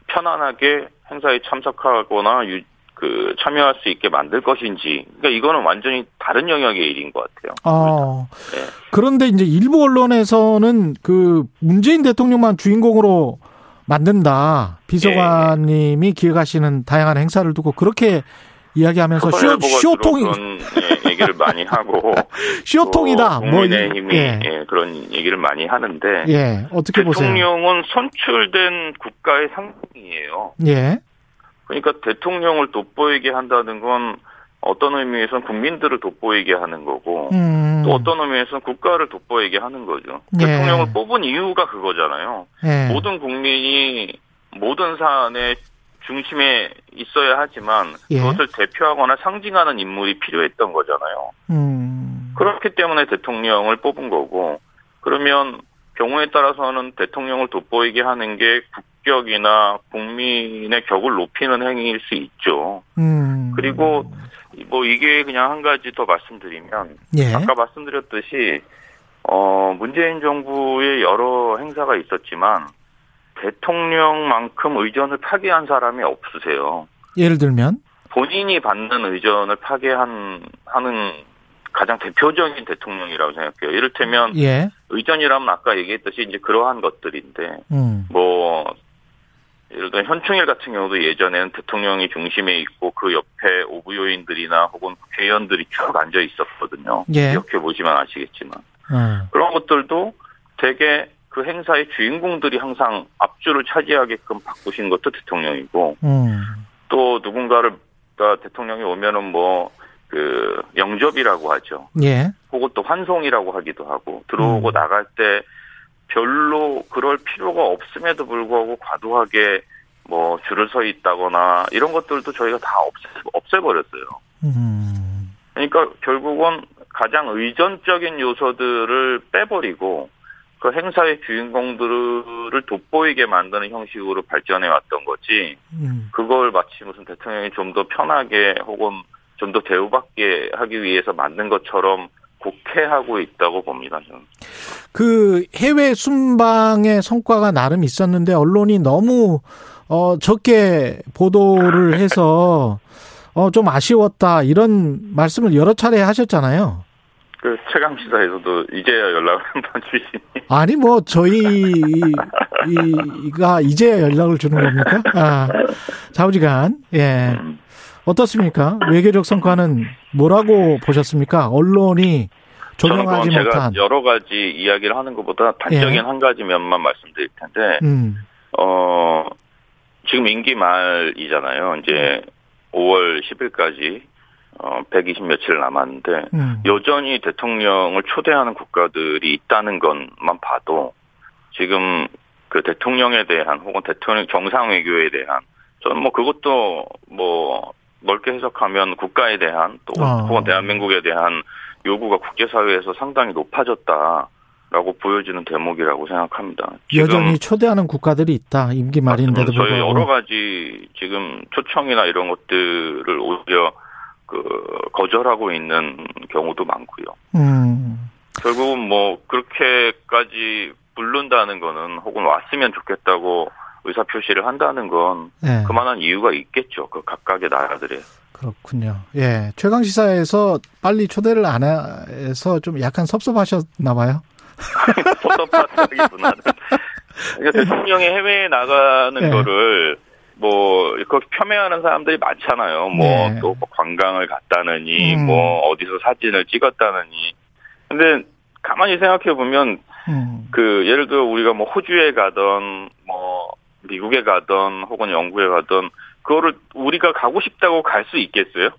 편안하게 행사에 참석하거나 유, 그 참여할 수 있게 만들 것인지 그러니까 이거는 완전히 다른 영역의 일인 것 같아요. 어. 네. 그런데 이제 일부 언론에서는 그 문재인 대통령만 주인공으로 만든다. 비서관님이 기획하시는 다양한 행사를 두고 그렇게 이야기하면서 쇼, 쇼통이 그런 예, 얘기를 많이 하고 쇼통이다. 뭐 국민의힘이 예. 예, 그런 얘기를 많이 하는데 예, 어떻게 보세요? 대통령은 선출된 국가의 상징이에요. 예. 그러니까 대통령을 돋보이게 한다는 건 어떤 의미에서는 국민들을 돋보이게 하는 거고 음. 또 어떤 의미에서는 국가를 돋보이게 하는 거죠. 예. 대통령을 뽑은 이유가 그거잖아요. 예. 모든 국민이 모든 사안의 중심에 있어야 하지만 예. 그것을 대표하거나 상징하는 인물이 필요했던 거잖아요. 음. 그렇기 때문에 대통령을 뽑은 거고 그러면 경우에 따라서는 대통령을 돋보이게 하는 게 국격이나 국민의 격을 높이는 행위일 수 있죠. 음. 그리고 뭐 이게 그냥 한 가지 더 말씀드리면 예. 아까 말씀드렸듯이 어 문재인 정부의 여러 행사가 있었지만 대통령만큼 의전을 파괴한 사람이 없으세요. 예를 들면 본인이 받는 의전을 파괴한 하는 가장 대표적인 대통령이라고 생각해요. 이를테면 예. 의전이라면 아까 얘기했듯이 이제 그러한 것들인데 음. 뭐 예를 들어 현충일 같은 경우도 예전에는 대통령이 중심에 있고 그 옆에 오부 요인들이나 혹은 국회의원들이 쭉 앉아 있었거든요. 예. 기억해 보시면 아시겠지만 어. 그런 것들도 되게 그 행사의 주인공들이 항상 앞줄을 차지하게끔 바꾸신 것도 대통령이고 음. 또 누군가를 가 대통령이 오면은 뭐 그 영접이라고 하죠. 예. 혹은 또 환송이라고 하기도 하고 들어오고 음. 나갈 때 별로 그럴 필요가 없음에도 불구하고 과도하게 뭐 줄을 서 있다거나 이런 것들도 저희가 다 없애, 없애버렸어요. 음. 그러니까 결국은 가장 의전적인 요소들을 빼버리고 그 행사의 주인공들을 돋보이게 만드는 형식으로 발전해 왔던 거지 음. 그걸 마치 무슨 대통령이 좀 더 편하게 혹은 좀 더 대우받게 하기 위해서 만든 것처럼 곡해하고 있다고 봅니다. 저는. 그 해외 순방의 성과가 나름 있었는데 언론이 너무 어 적게 보도를 해서 어 좀 아쉬웠다 이런 말씀을 여러 차례 하셨잖아요. 그 최강 시사에서도 이제야 연락을 한번 주시니. 아니 뭐 저희 이가 이제야 연락을 주는 겁니까? 아, 좌우지간 예 음. 어떻습니까? 외교적 성과는 뭐라고 보셨습니까? 언론이 조명하지 그건 제가 못한 여러 가지 이야기를 하는 것보다 단적인 예. 한 가지 면만 말씀드릴 텐데, 음, 어, 지금 임기 말이잖아요. 이제 5월 10일까지 어, 120 며칠 남았는데, 음. 여전히 대통령을 초대하는 국가들이 있다는 것만 봐도 지금 그 대통령에 대한 혹은 대통령 정상 외교에 대한 저는 뭐 그것도 뭐 넓게 해석하면 국가에 대한 또 아. 혹은 대한민국에 대한 요구가 국제사회에서 상당히 높아졌다라고 보여지는 대목이라고 생각합니다. 여전히 초대하는 국가들이 있다 임기 말인데도. 저희 불구하고 여러 가지 지금 초청이나 이런 것들을 오히려 그 거절하고 있는 경우도 많고요. 음, 결국은 뭐 그렇게까지 부른다는 거는 혹은 왔으면 좋겠다고 의사 표시를 한다는 건 예. 그만한 이유가 있겠죠. 그 각각의 나라들의. 그렇군요. 예. 최강 시사에서 빨리 초대를 안 해서 좀 약간 섭섭하셨나 봐요. 섭섭하다기보다는 그러니까 대통령이 해외에 나가는 네. 거를 뭐 그렇게 폄훼하는 사람들이 많잖아요. 뭐 네. 또 관광을 갔다느니 음. 뭐 어디서 사진을 찍었다느니. 근데 가만히 생각해 보면 음. 그 예를 들어 우리가 뭐 호주에 가던 뭐 미국에 가던 혹은 영국에 가던 그거를 우리가 가고 싶다고 갈 수 있겠어요?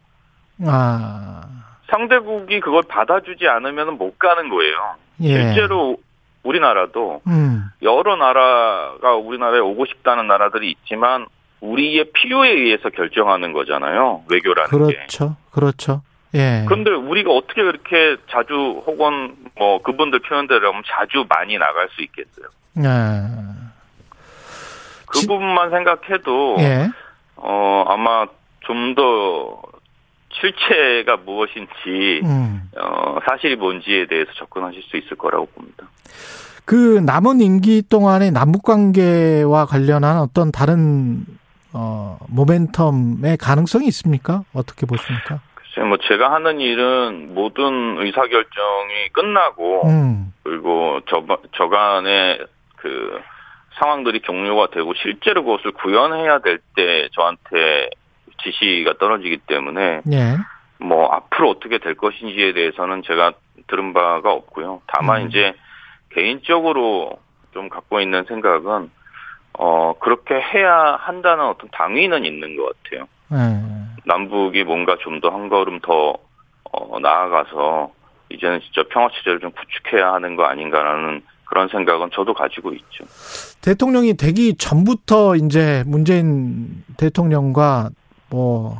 아, 상대국이 그걸 받아주지 않으면 못 가는 거예요. 예. 실제로 우리나라도 음, 여러 나라가 우리나라에 오고 싶다는 나라들이 있지만 우리의 필요에 의해서 결정하는 거잖아요. 외교라는 게. 그렇죠. 그렇죠. 예. 그런데 우리가 어떻게 그렇게 자주 혹은 뭐 그분들 표현대로 하면 자주 많이 나갈 수 있겠어요. 예. 그 지- 부분만 생각해도 예. 어 아마 좀 더 실체가 무엇인지 음. 어 사실이 뭔지에 대해서 접근하실 수 있을 거라고 봅니다. 그 남은 임기 동안의 남북 관계와 관련한 어떤 다른 어, 모멘텀의 가능성이 있습니까? 어떻게 보십니까? 글쎄, 뭐 제가 하는 일은 모든 의사 결정이 끝나고 음, 그리고 저 저간의 그 상황들이 격려가 되고 실제로 그것을 구현해야 될 때 저한테 지시가 떨어지기 때문에 예. 뭐 앞으로 어떻게 될 것인지에 대해서는 제가 들은 바가 없고요. 다만 음. 이제 개인적으로 좀 갖고 있는 생각은 어 그렇게 해야 한다는 어떤 당위는 있는 것 같아요. 예. 남북이 뭔가 좀 더 한 걸음 더 어, 나아가서 이제는 진짜 평화 체제를 좀 구축해야 하는 거 아닌가라는 그런 생각은 저도 가지고 있죠. 대통령이 되기 전부터 이제 문재인 대통령과 뭐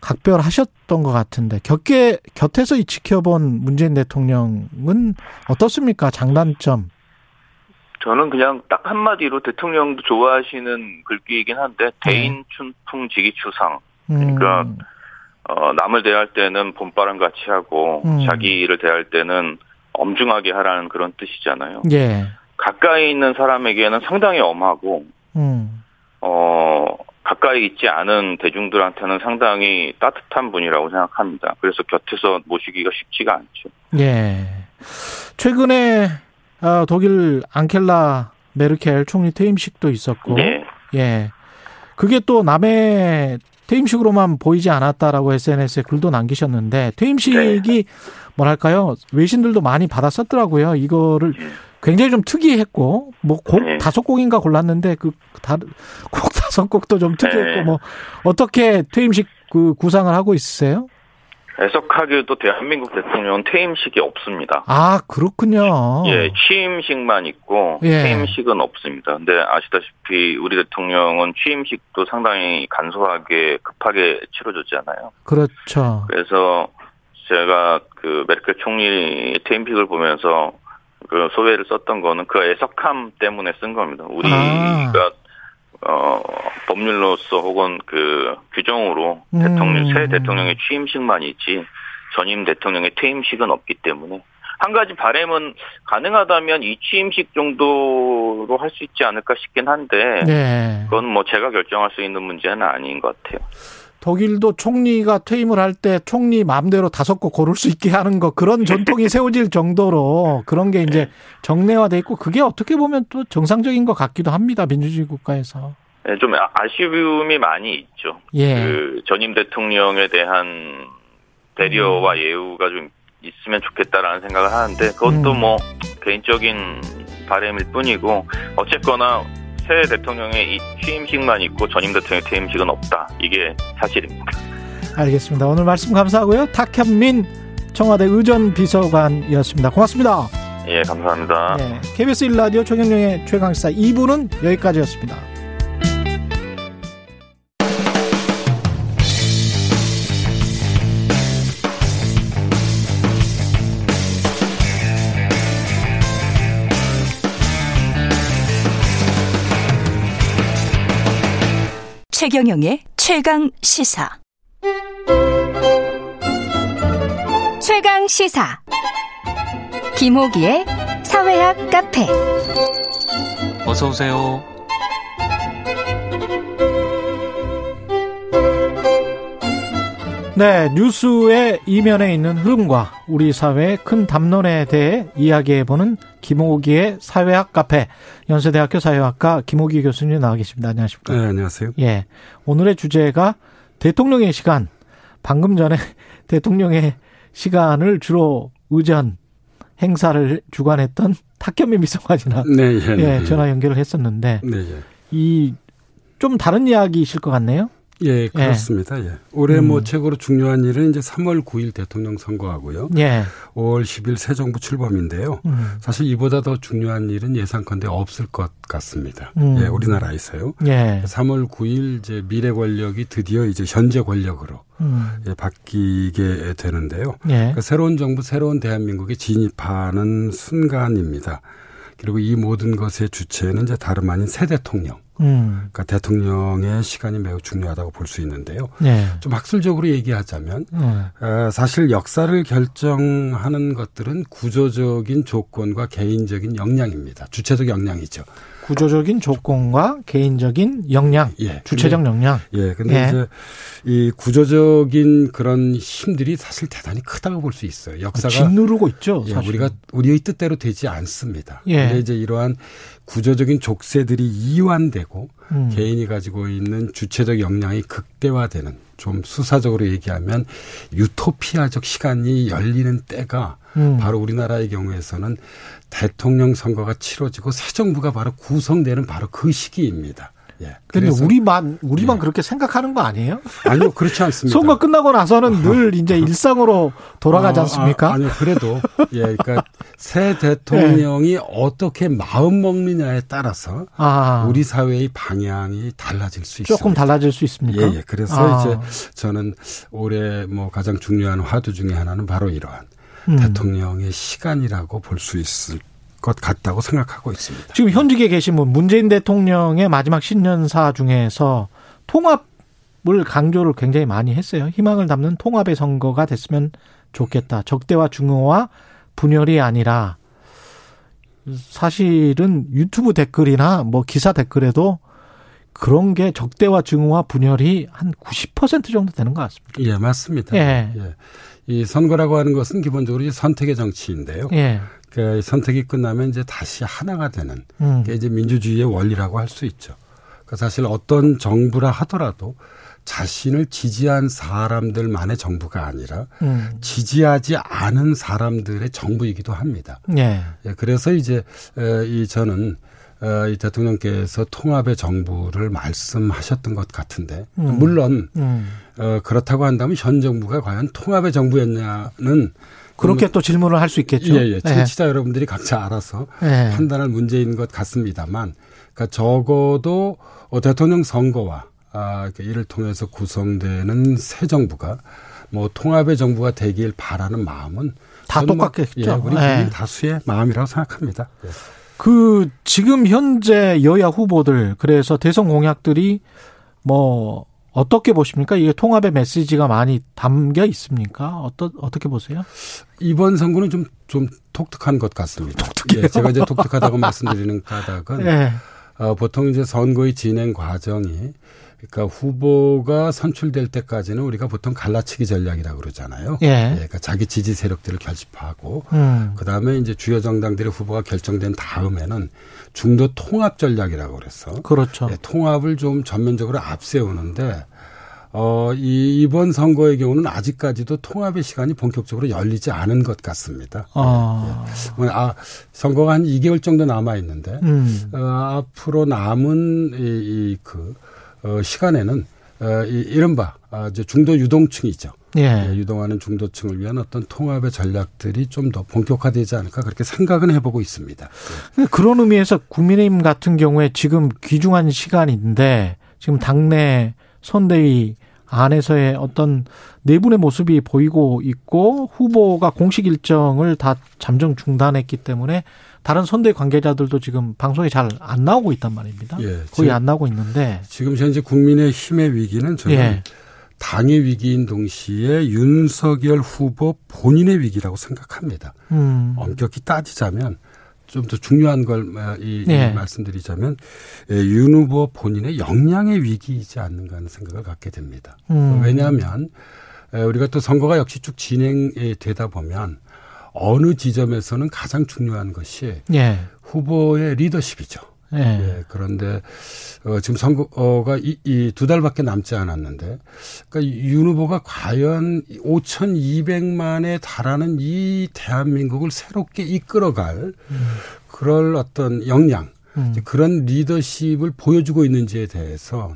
각별하셨던 것 같은데 곁에 곁에서 이 지켜본 문재인 대통령은 어떻습니까? 장단점. 저는 그냥 딱 한마디로 대통령도 좋아하시는 글귀이긴 한데 대인 춘풍 지기추상 음, 그러니까 어, 남을 대할 때는 봄바람 같이 하고 음. 자기를 대할 때는 엄중하게 하라는 그런 뜻이잖아요. 예. 가까이 있는 사람에게는 상당히 엄하고 음. 어 가까이 있지 않은 대중들한테는 상당히 따뜻한 분이라고 생각합니다. 그래서 곁에서 모시기가 쉽지가 않죠. 예. 최근에 아, 독일 앙켈라 메르켈 총리 퇴임식도 있었고 네. 예. 그게 또 남의 퇴임식으로만 보이지 않았다라고 SNS에 글도 남기셨는데 퇴임식이 뭐랄까요 외신들도 많이 받았었더라고요. 이거를 굉장히 좀 특이했고 뭐곡 네. 다섯 곡인가 골랐는데 그 다른 곡 다섯 곡도 좀 특이했고 네. 뭐 어떻게 퇴임식 그 구상을 하고 있으세요? 애석하게도 대한민국 대통령은 퇴임식이 없습니다. 아 그렇군요. 예, 취임식만 있고 예. 퇴임식은 없습니다. 근데 아시다시피 우리 대통령은 취임식도 상당히 간소하게 급하게 치러졌잖아요. 그렇죠. 그래서 제가 그 메르켈 총리 퇴임식을 보면서 그 소회를 썼던 거는 그 애석함 때문에 쓴 겁니다. 우리가 아. 어 법률로서 혹은 그 규정으로 음. 대통령 새 대통령의 취임식만 있지 전임 대통령의 퇴임식은 없기 때문에 한 가지 바램은 가능하다면 이 취임식 정도로 할 수 있지 않을까 싶긴 한데 네. 그건 뭐 제가 결정할 수 있는 문제는 아닌 것 같아요. 독일도 총리가 퇴임을 할 때 총리 마음대로 다섯 곡 고를 수 있게 하는 거 그런 전통이 세워질 정도로 그런 게 이제 정례화돼 있고 그게 어떻게 보면 또 정상적인 것 같기도 합니다 민주주의 국가에서. 네, 좀 아- 아쉬움이 많이 있죠. 예. 그 전임 대통령에 대한 배려와 예우가 좀 있으면 좋겠다라는 생각을 하는데 그것도 음. 뭐 개인적인 바람일 뿐이고 어쨌거나 새 대통령의 이 취임식만 있고 전임 대통령의 퇴임식은 없다. 이게 사실입니다. 알겠습니다 오늘 말씀 감사하고요 탁현민 청와대 의전 비서관이었습니다 고맙습니다 예, 감사합니다. 네, KBS 1라디오 최경영의 최강시사 2부는 여기까지였습니다 최경영의 최강 시사. 최강 시사 김호기의 사회학 카페 어서 오세요. 네, 뉴스의 이면에 있는 흐름과 우리 사회의 큰 담론에 대해 이야기해보는 김호기의 사회학 카페, 연세대학교 사회학과 김호기 교수님 나와 계십니다. 안녕하십니까? 네, 안녕하세요. 예. 오늘의 주제가 대통령의 시간. 방금 전에 대통령의 시간을 주로 의전 행사를 주관했던 탁현민 비서관이나 네, 예, 네, 예, 전화 연결을 했었는데 네, 예. 이좀 다른 이야기이실 것 같네요. 예, 그렇습니다. 예. 올해 음. 뭐 최고로 중요한 일은 이제 3월 9일 대통령 선거하고요. 예. 5월 10일 새 정부 출범인데요. 음. 사실 이보다 더 중요한 일은 예상컨대 없을 것 같습니다. 음. 예, 우리나라에서요. 예. 3월 9일 이제 미래 권력이 드디어 이제 현재 권력으로 음. 예, 바뀌게 되는데요. 예. 그러니까 새로운 정부, 새로운 대한민국이 진입하는 순간입니다. 그리고 이 모든 것의 주체는 이제 다름 아닌 새 대통령. 음. 그러니까 대통령의 시간이 매우 중요하다고 볼 수 있는데요. 예. 좀 학술적으로 얘기하자면 음. 어, 사실 역사를 결정하는 것들은 구조적인 조건과 개인적인 역량입니다. 주체적 역량이죠. 구조적인 조건과 개인적인 역량, 예. 주체적 근데, 역량. 예. 근데 예. 이제 이 구조적인 그런 힘들이 사실 대단히 크다고 볼 수 있어요. 역사가 짓누르고 있죠. 예. 우리가 우리의 뜻대로 되지 않습니다. 예. 근데 이제 이러한 구조적인 족쇄들이 이완되고 음. 개인이 가지고 있는 주체적 역량이 극대화되는 좀 수사적으로 얘기하면 유토피아적 시간이 열리는 때가 음. 바로 우리나라의 경우에서는 대통령 선거가 치러지고 새 정부가 바로 구성되는 바로 그 시기입니다. 예. 근데 우리만 우리만 그렇게 생각하는 거 아니에요? 아니요 그렇지 않습니다. 선거 끝나고 나서는 늘 이제 일상으로 돌아가지 아, 않습니까? 아, 아니요, 그래도 예, 그러니까 새 대통령이 네. 어떻게 마음 먹느냐에 따라서 아. 우리 사회의 방향이 달라질 수 있습니다. 조금 달라질 수 있습니까? 예, 예. 그래서 아. 이제 저는 올해 뭐 가장 중요한 화두 중에 하나는 바로 이러한 음. 대통령의 시간이라고 볼 수 있을 것 같다고 생각하고 있습니다. 지금 현직에 계신 분 문재인 대통령의 마지막 신년사 중에서 통합을 강조를 굉장히 많이 했어요. 희망을 담는 통합의 선거가 됐으면 좋겠다. 적대와 중흥화 분열이 아니라 사실은 유튜브 댓글이나 뭐 기사 댓글에도 그런 게 적대와 증오와 분열이 한 90% 정도 되는 것 같습니다. 예, 맞습니다. 예. 이 선거라고 하는 것은 기본적으로 이 선택의 정치인데요. 예. 그 선택이 끝나면 이제 다시 하나가 되는 음. 게 이제 민주주의의 원리라고 할 수 있죠. 그 사실 어떤 정부라 하더라도 자신을 지지한 사람들만의 정부가 아니라 음. 지지하지 않은 사람들의 정부이기도 합니다. 예. 예, 그래서 이제 에, 이 저는 어, 이 대통령께서 통합의 정부를 말씀하셨던 것 같은데 음. 물론 음. 어, 그렇다고 한다면 현 정부가 과연 통합의 정부였냐는 그렇게 또 질문을 할 수 있겠죠. 예, 예. 청취자 여러분들이 각자 알아서 예. 판단할 문제인 것 같습니다만, 그러니까 적어도 어, 대통령 선거와 아, 그 이를 통해서 구성되는 새 정부가 뭐 통합의 정부가 되길 바라는 마음은 다 뭐, 똑같겠죠. 예, 우리 예. 국민 다수의 마음이라고 생각합니다. 예. 그 지금 현재 여야 후보들 그래서 대선 공약들이 뭐 어떻게 보십니까? 이게 통합의 메시지가 많이 담겨 있습니까? 어떠, 어떻게 보세요? 이번 선거는 좀, 좀 독특한 것 같습니다. 독특해요? 예, 제가 이제 독특하다고 말씀드리는 까닭은 예. 어, 보통 이제 선거의 진행 과정이 그러니까 후보가 선출될 때까지는 우리가 보통 갈라치기 전략이라고 그러잖아요. 예. 그러니까 자기 지지 세력들을 결집하고 음. 그다음에 이제 주요 정당들의 후보가 결정된 다음에는 중도 통합 전략이라고 그래서 그렇죠. 예, 통합을 좀 전면적으로 앞세우는데 어, 이, 이번 선거의 경우는 아직까지도 통합의 시간이 본격적으로 열리지 않은 것 같습니다. 아. 예, 예. 아, 선거가 한 2개월 정도 남아 있는데 음. 어, 앞으로 남은 이, 이 그, 어, 시간에는 어, 이, 이른바 아, 이제 중도 유동층이죠. 예. 예, 유동하는 중도층을 위한 어떤 통합의 전략들이 좀 더 본격화되지 않을까 그렇게 생각은 해보고 있습니다. 근데 그런 의미에서 국민의힘 같은 경우에 지금 귀중한 시간인데 지금 당내 선대위 안에서의 어떤 내분의 모습이 보이고 있고 후보가 공식 일정을 다 잠정 중단했기 때문에 다른 선대위 관계자들도 지금 방송에 잘 안 나오고 있단 말입니다. 예, 거의 안 나오고 있는데 지금 현재 국민의 힘의 위기는 저는 예. 당의 위기인 동시에 윤석열 후보 본인의 위기라고 생각합니다. 음. 엄격히 따지자면 좀 더 중요한 걸 어, 이, 이 예. 말씀드리자면 예, 윤 후보 본인의 역량의 위기이지 않는가 하는 생각을 갖게 됩니다. 음. 왜냐하면 에, 우리가 또 선거가 역시 쭉 진행이 되다 보면 어느 지점에서는 가장 중요한 것이 예. 후보의 리더십이죠. 예. 예, 그런데 어, 지금 선거가 이, 이 두 달밖에 남지 않았는데, 그러니까 윤 후보가 과연 5,200만에 달하는 이 대한민국을 새롭게 이끌어갈 그럴 어떤 역량, 음. 그런 리더십을 보여주고 있는지에 대해서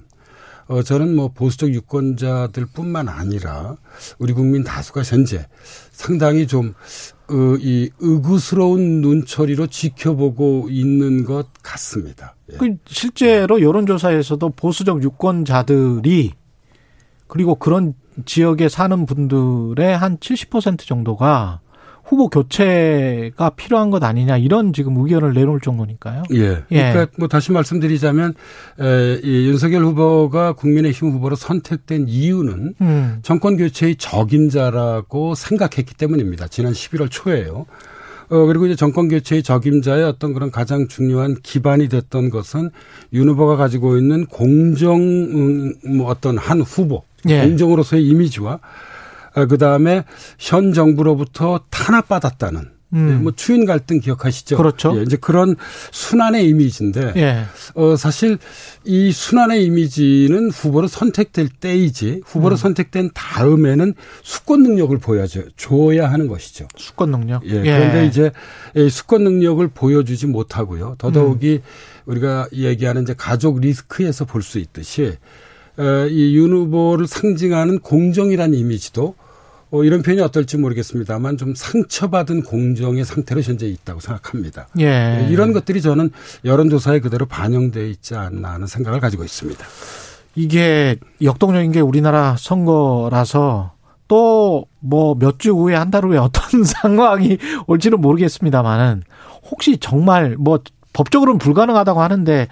어, 저는 뭐 보수적 유권자들 뿐만 아니라 우리 국민 다수가 현재 상당히 좀, 어, 이 의구스러운 눈초리로 지켜보고 있는 것 같습니다. 예. 그 실제로 여론조사에서도 보수적 유권자들이 그리고 그런 지역에 사는 분들의 한 70% 정도가 후보 교체가 필요한 것 아니냐 이런 지금 의견을 내놓을 정도니까요. 예. 예. 그러니까 뭐 다시 말씀드리자면 에, 이 윤석열 후보가 국민의힘 후보로 선택된 이유는 음. 정권 교체의 적임자라고 생각했기 때문입니다. 지난 11월 초에요. 어, 그리고 이제 정권 교체의 적임자의 어떤 그런 가장 중요한 기반이 됐던 것은 윤 후보가 가지고 있는 공정, 음, 뭐 어떤 한 후보, 예. 공정으로서의 이미지와 어, 그 다음에 현 정부로부터 탄압받았다는 음. 예, 뭐 추인 갈등 기억하시죠? 그렇죠. 예, 이제 그런 순환의 이미지인데 예. 어, 사실 이 순환의 이미지는 후보로 선택될 때이지 후보로 음. 선택된 다음에는 수권 능력을 보여줘 줘야 하는 것이죠. 수권 능력. 예, 그런데 이제 이 수권 능력을 보여주지 못하고요. 더더욱이 음. 우리가 얘기하는 이제 가족 리스크에서 볼 수 있듯이 어, 이윤 후보를 상징하는 공정이라는 이미지도 어, 이런 표현이 어떨지 모르겠습니다만 좀 상처받은 공정의 상태로 현재 있다고 생각합니다. 예. 이런 것들이 저는 여론조사에 그대로 반영되어 있지 않나 하는 생각을 가지고 있습니다. 이게 역동적인 게 우리나라 선거라서 또 뭐 몇 주 후에 한 달 후에 어떤 상황이 올지는 모르겠습니다만은 혹시 정말 뭐 법적으로는 불가능하다고 하는데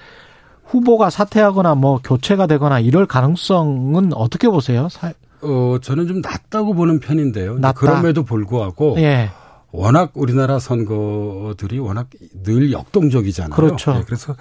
후보가 사퇴하거나 뭐 교체가 되거나 이럴 가능성은 어떻게 보세요? 사- 어, 저는 좀 낮다고 보는 편인데요. 낮다. 그럼에도 불구하고 예. 워낙 우리나라 선거들이 워낙 늘 역동적이잖아요. 그렇죠. 예, 그래서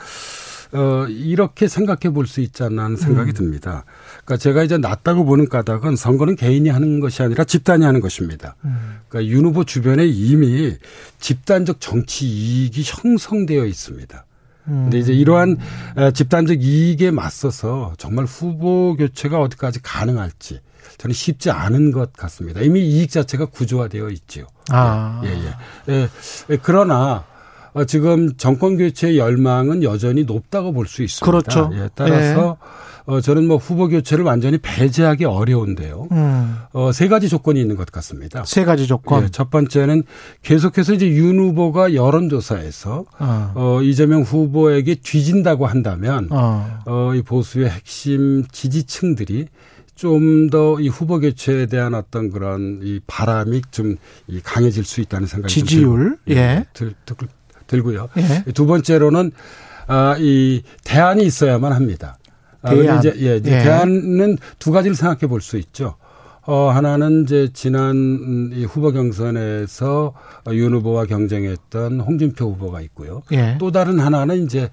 어, 이렇게 생각해 볼 수 있지 않나 하는 생각이 음. 듭니다. 그러니까 제가 이제 낮다고 보는 까닭은 선거는 개인이 하는 것이 아니라 집단이 하는 것입니다. 음. 그러니까 윤 후보 주변에 이미 집단적 정치 이익이 형성되어 있습니다. 근데 이제 이러한 에, 집단적 이익에 맞서서 정말 후보 교체가 어디까지 가능할지 저는 쉽지 않은 것 같습니다. 이미 이익 자체가 구조화되어 있지요. 아. 예, 예. 예, 예, 그러나 어, 지금 정권 교체의 열망은 여전히 높다고 볼 수 있습니다. 그렇죠. 예, 따라서 어, 저는 뭐 후보 교체를 완전히 배제하기 어려운데요. 음. 어, 세 가지 조건이 있는 것 같습니다. 세 가지 조건. 예, 첫 번째는 계속해서 이제 윤 후보가 여론조사에서 어. 어, 이재명 후보에게 뒤진다고 한다면 어. 어, 이 보수의 핵심 지지층들이 좀 더 이 후보 교체에 대한 어떤 그런 이 바람이 좀 이 강해질 수 있다는 생각이 좀 지지율? 들고, 예. 들, 들, 들고요. 예. 두 번째로는 아, 이 대안이 있어야만 합니다. 아, 대안. 이제, 예, 이제 예. 대안은 두 가지를 생각해 볼 수 있죠. 어, 하나는 이제 지난 음, 이 후보 경선에서 윤 후보와 경쟁했던 홍준표 후보가 있고요. 예. 또 다른 하나는 이제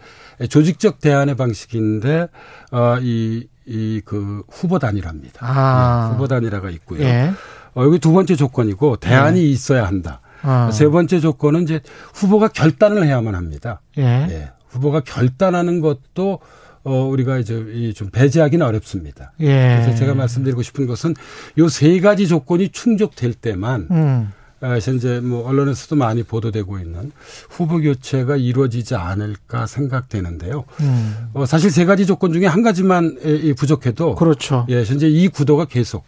조직적 대안의 방식인데 어, 이, 이 그 후보 단일화입니다. 아. 예, 후보 단일화가 있고요. 예. 어, 여기 두 번째 조건이고 대안이 있어야 한다. 아. 세 번째 조건은 이제 후보가 결단을 해야만 합니다. 예. 예. 후보가 결단하는 것도 어 우리가 이제 이좀 배제하기는 어렵습니다. 예. 그래서 제가 말씀드리고 싶은 것은 요 세 가지 조건이 충족될 때만 음. 어, 현재 뭐 언론에서도 많이 보도되고 있는 후보 교체가 이루어지지 않을까 생각되는데요. 음. 어, 사실 세 가지 조건 중에 한 가지만 부족해도 그렇죠. 예, 현재 이 구도가 계속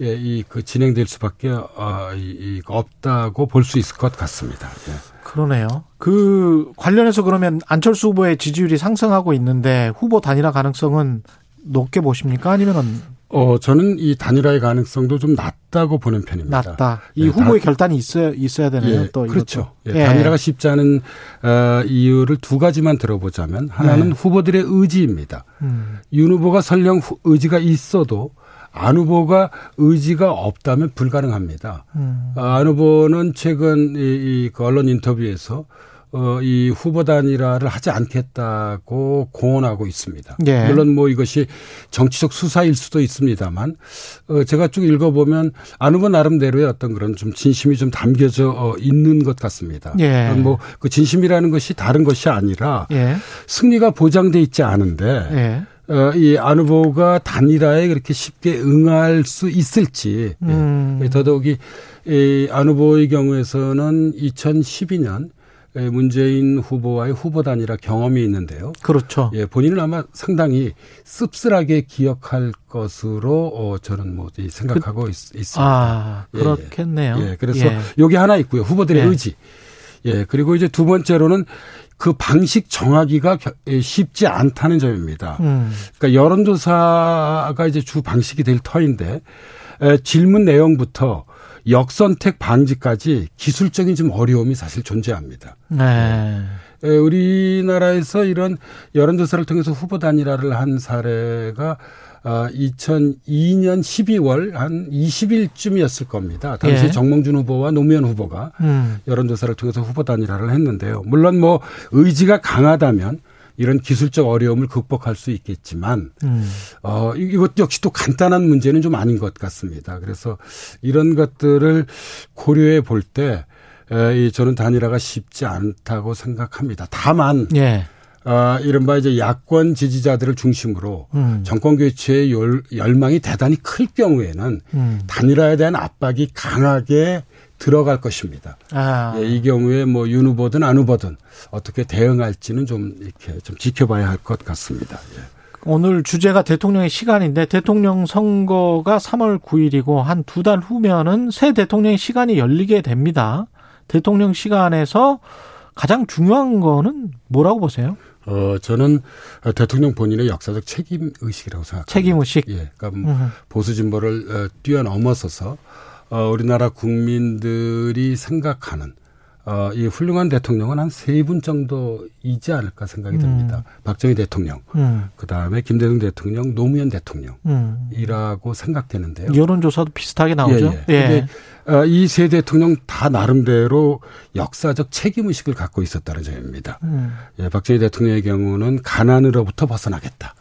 예, 이 그 진행될 수밖에 어, 이, 이 없다고 볼 수 있을 것 같습니다. 예. 그러네요. 그 관련해서 그러면 안철수 후보의 지지율이 상승하고 있는데 후보 단일화 가능성은 높게 보십니까? 아니면은 어, 저는 이 단일화의 가능성도 좀 낮다고 보는 편입니다. 낮다. 이 네, 후보의 다- 결단이 있어야 있어야 되네요. 예, 또 그렇죠. 이것도. 예, 단일화가 쉽지 않은 어, 이유를 두 가지만 들어보자면 하나는 네. 후보들의 의지입니다. 음. 윤 후보가 설령 후- 의지가 있어도 안 후보가 의지가 없다면 불가능합니다. 음. 어, 안 후보는 최근 이, 이 그 언론 인터뷰에서 어, 이 후보 단일화를 하지 않겠다고 공언하고 있습니다. 예. 물론 뭐 이것이 정치적 수사일 수도 있습니다만 어, 제가 쭉 읽어보면 안 후보 나름대로의 어떤 그런 좀 진심이 좀 담겨져 어, 있는 것 같습니다. 예. 뭐그 진심이라는 것이 다른 것이 아니라 예. 승리가 보장돼 있지 않은데 예. 어, 이안 후보가 단일화에 그렇게 쉽게 응할 수 있을지 예. 음. 더더욱이 이안 후보의 경우에서는 2012년 문재인 후보와의 후보 단일화 경험이 있는데요. 그렇죠. 예, 본인은 아마 상당히 씁쓸하게 기억할 것으로 어, 저는 뭐이 생각하고 있, 습니다 아, 예, 그렇겠네요. 예, 그래서 예. 여기 하나 있고요. 후보들의 예. 의지. 예, 그리고 이제 두 번째로는 그 방식 정하기가 쉽지 않다는 점입니다. 음. 그러니까 여론조사가 이제 주 방식이 될 터인데 에, 질문 내용부터 역선택 방지까지 기술적인 좀 어려움이 사실 존재합니다. 네. 에, 우리나라에서 이런 여론조사를 통해서 후보 단일화를 한 사례가 아, 2002년 12월 한 20일쯤이었을 겁니다. 당시 예. 정몽준 후보와 노무현 후보가 음. 여론조사를 통해서 후보 단일화를 했는데요. 물론 뭐 의지가 강하다면 이런 기술적 어려움을 극복할 수 있겠지만 음. 어 이- 이것 역시 또 간단한 문제는 좀 아닌 것 같습니다. 그래서 이런 것들을 고려해 볼때이 저는 단일화가 쉽지 않다고 생각합니다. 다만 예. 아, 이른바 이제 야권 지지자들을 중심으로 음. 정권 교체의 열, 열망이 대단히 클 경우에는 음. 단일화에 대한 압박이 강하게 들어갈 것입니다. 아. 예, 이 경우에 뭐 윤 후보든 안 후보든 어떻게 대응할지는 좀 이렇게 좀 지켜봐야 할 것 같습니다. 예. 오늘 주제가 대통령의 시간인데 대통령 선거가 3월 9일이고 한 두 달 후면은 새 대통령의 시간이 열리게 됩니다. 대통령 시간에서 가장 중요한 거는 뭐라고 보세요? 어, 저는 대통령 본인의 역사적 책임 의식이라고 생각합니다. 책임 의식. 예. 그러니까 뭐 음. 보수 진보를 어, 뛰어넘어서서 어, 우리나라 국민들이 생각하는 어, 이 훌륭한 대통령은 한 세 분 정도이지 않을까 생각이 듭니다. 박정희 대통령, 음. 그 다음에 김대중 대통령, 노무현 음. 대통령이라고 생각되는데요. 여론조사도 비슷하게 나오죠. 예, 예. 근데 이세 대통령 다 나름대로 역사적 책임 의식을 갖고 있었다는 점입니다. 음. 예, 박정희 대통령의 경우는 가난으로부터 벗어나겠다.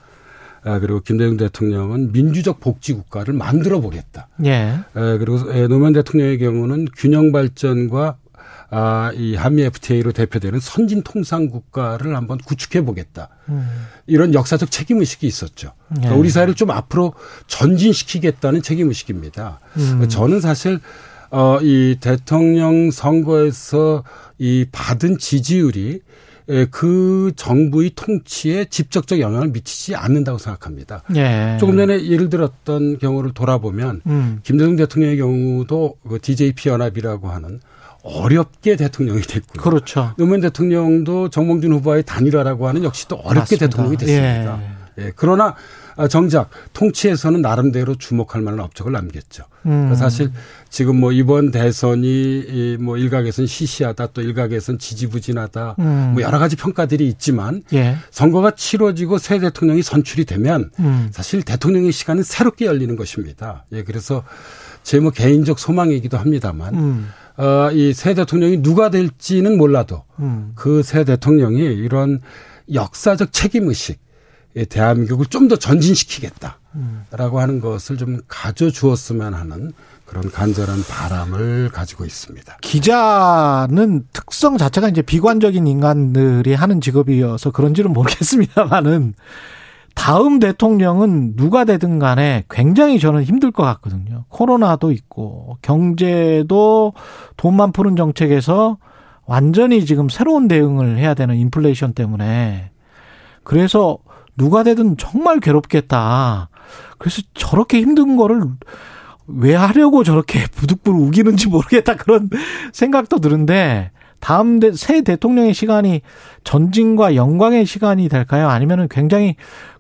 아, 그리고 김대중 대통령은 민주적 복지 국가를 만들어 보겠다. 예. 에, 그리고 에, 노무현 대통령의 경우는 균형 발전과 아, 이 한미 FTA로 대표되는 선진 통상 국가를 한번 구축해 보겠다. 음. 이런 역사적 책임 의식이 있었죠. 그러니까 예. 우리 사회를 좀 앞으로 전진시키겠다는 책임 의식입니다. 음. 저는 사실 어, 이 대통령 선거에서 이 받은 지지율이 에, 그 정부의 통치에 직접적 영향을 미치지 않는다고 생각합니다. 예. 조금 전에 예를 들었던 경우를 돌아보면 음. 김대중 대통령의 경우도 그 DJP 연합이라고 하는 어렵게 대통령이 됐고요. 그렇죠. 노무현 대통령도 정몽준 후보와의 단일화라고 하는 역시 또 어렵게 맞습니다. 대통령이 됐습니다. 예, 그러나 아, 정작 통치에서는 나름대로 주목할 만한 업적을 남겼죠. 음. 그러니까 사실 지금 뭐 이번 대선이 이뭐 일각에서는 시시하다 또 일각에서는 지지부진하다 음. 뭐 여러 가지 평가들이 있지만 예. 선거가 치러지고 새 대통령이 선출이 되면 음. 사실 대통령의 시간은 새롭게 열리는 것입니다. 예, 그래서 제 뭐 개인적 소망이기도 합니다만 음. 어, 이 새 대통령이 누가 될지는 몰라도 음. 그새 대통령이 이런 역사적 책임 의식 에 대한민국을 좀 더 전진시키겠다라고 음. 하는 것을 좀 가져 주었으면 하는 그런 간절한 바람을 가지고 있습니다. 기자는 특성 자체가 이제 비관적인 인간들이 하는 직업이어서 그런지는 모르겠습니다만은 다음 대통령은 누가 되든 간에 굉장히 저는 힘들 것 같거든요. 코로나도 있고 경제도 돈만 푸는 정책에서 완전히 지금 새로운 대응을 해야 되는 인플레이션 때문에 그래서 누가 되든 정말 괴롭겠다. 그래서 저렇게 힘든 거를 왜 하려고 저렇게 부득불 우기는지 모르겠다 그런 생각도 드는데 다음 대, 새 대통령의 시간이 전진과 영광의 시간이 될까요? 아니면은 굉장히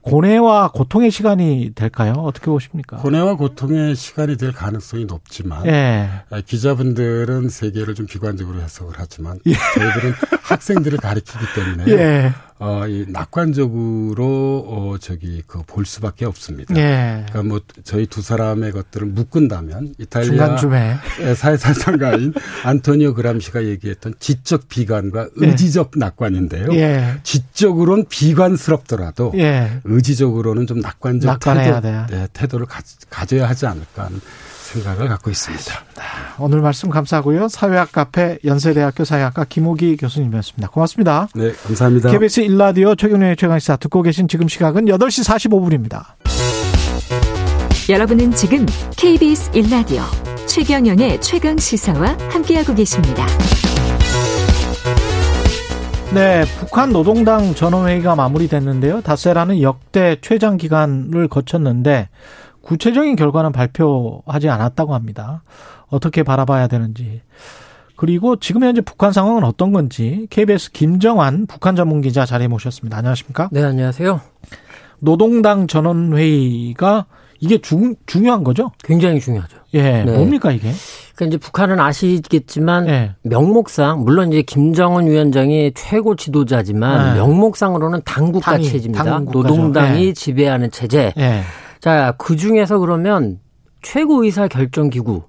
고뇌와 고통의 시간이 될까요? 어떻게 보십니까? 고뇌와 고통의 시간이 될 가능성이 높지만 예. 아, 기자분들은 세계를 좀 비관적으로 해석을 하지만 예. 저희들은 학생들을 가리키기 때문에 예. 어, 이 낙관적으로 어, 저기 그 볼 수밖에 없습니다. 예. 그러니까 뭐 저희 두 사람의 것들을 묶은다면 이탈리아 중간쯤에. 사회사상가인 안토니오 그람시가 얘기했던 지적 비관과 예. 의지적 낙관인데요. 예. 지적으로는 비관스럽더라도 예. 의지적으로는 좀 낙관적 태도. 네, 태도를 가, 가져야 하지 않을까 하는 생각을 갖고 있습니다. 오늘 말씀 감사하고요. 사회학 카페 연세대학교 사회학과 김호기 교수님이었습니다. 고맙습니다. 네, 감사합니다. KBS 일라디오 최경련의 최강시사 듣고 계신 지금 시각은 8시 45분입니다. 여러분은 지금 KBS 1라디오 최경영의 최강 시사와 함께하고 계십니다. 네, 북한 노동당 전원회의가 마무리됐는데요. 닷새라는 역대 최장 기간을 거쳤는데 구체적인 결과는 발표하지 않았다고 합니다. 어떻게 바라봐야 되는지. 그리고 지금 현재 북한 상황은 어떤 건지 KBS 김정환 북한 전문 기자 자리에 모셨습니다. 안녕하십니까? 네, 안녕하세요. 노동당 전원회의가 이게 중, 중요한 거죠? 굉장히 중요하죠. 예, 네. 뭡니까 이게? 그러니까 이제 북한은 아시겠지만 예. 명목상 물론 이제 김정은 위원장이 최고 지도자지만 네. 명목상으로는 당국가 체제입니다. 노동당이 예. 지배하는 체제. 예. 자, 그 중에서 그러면 최고의사 결정기구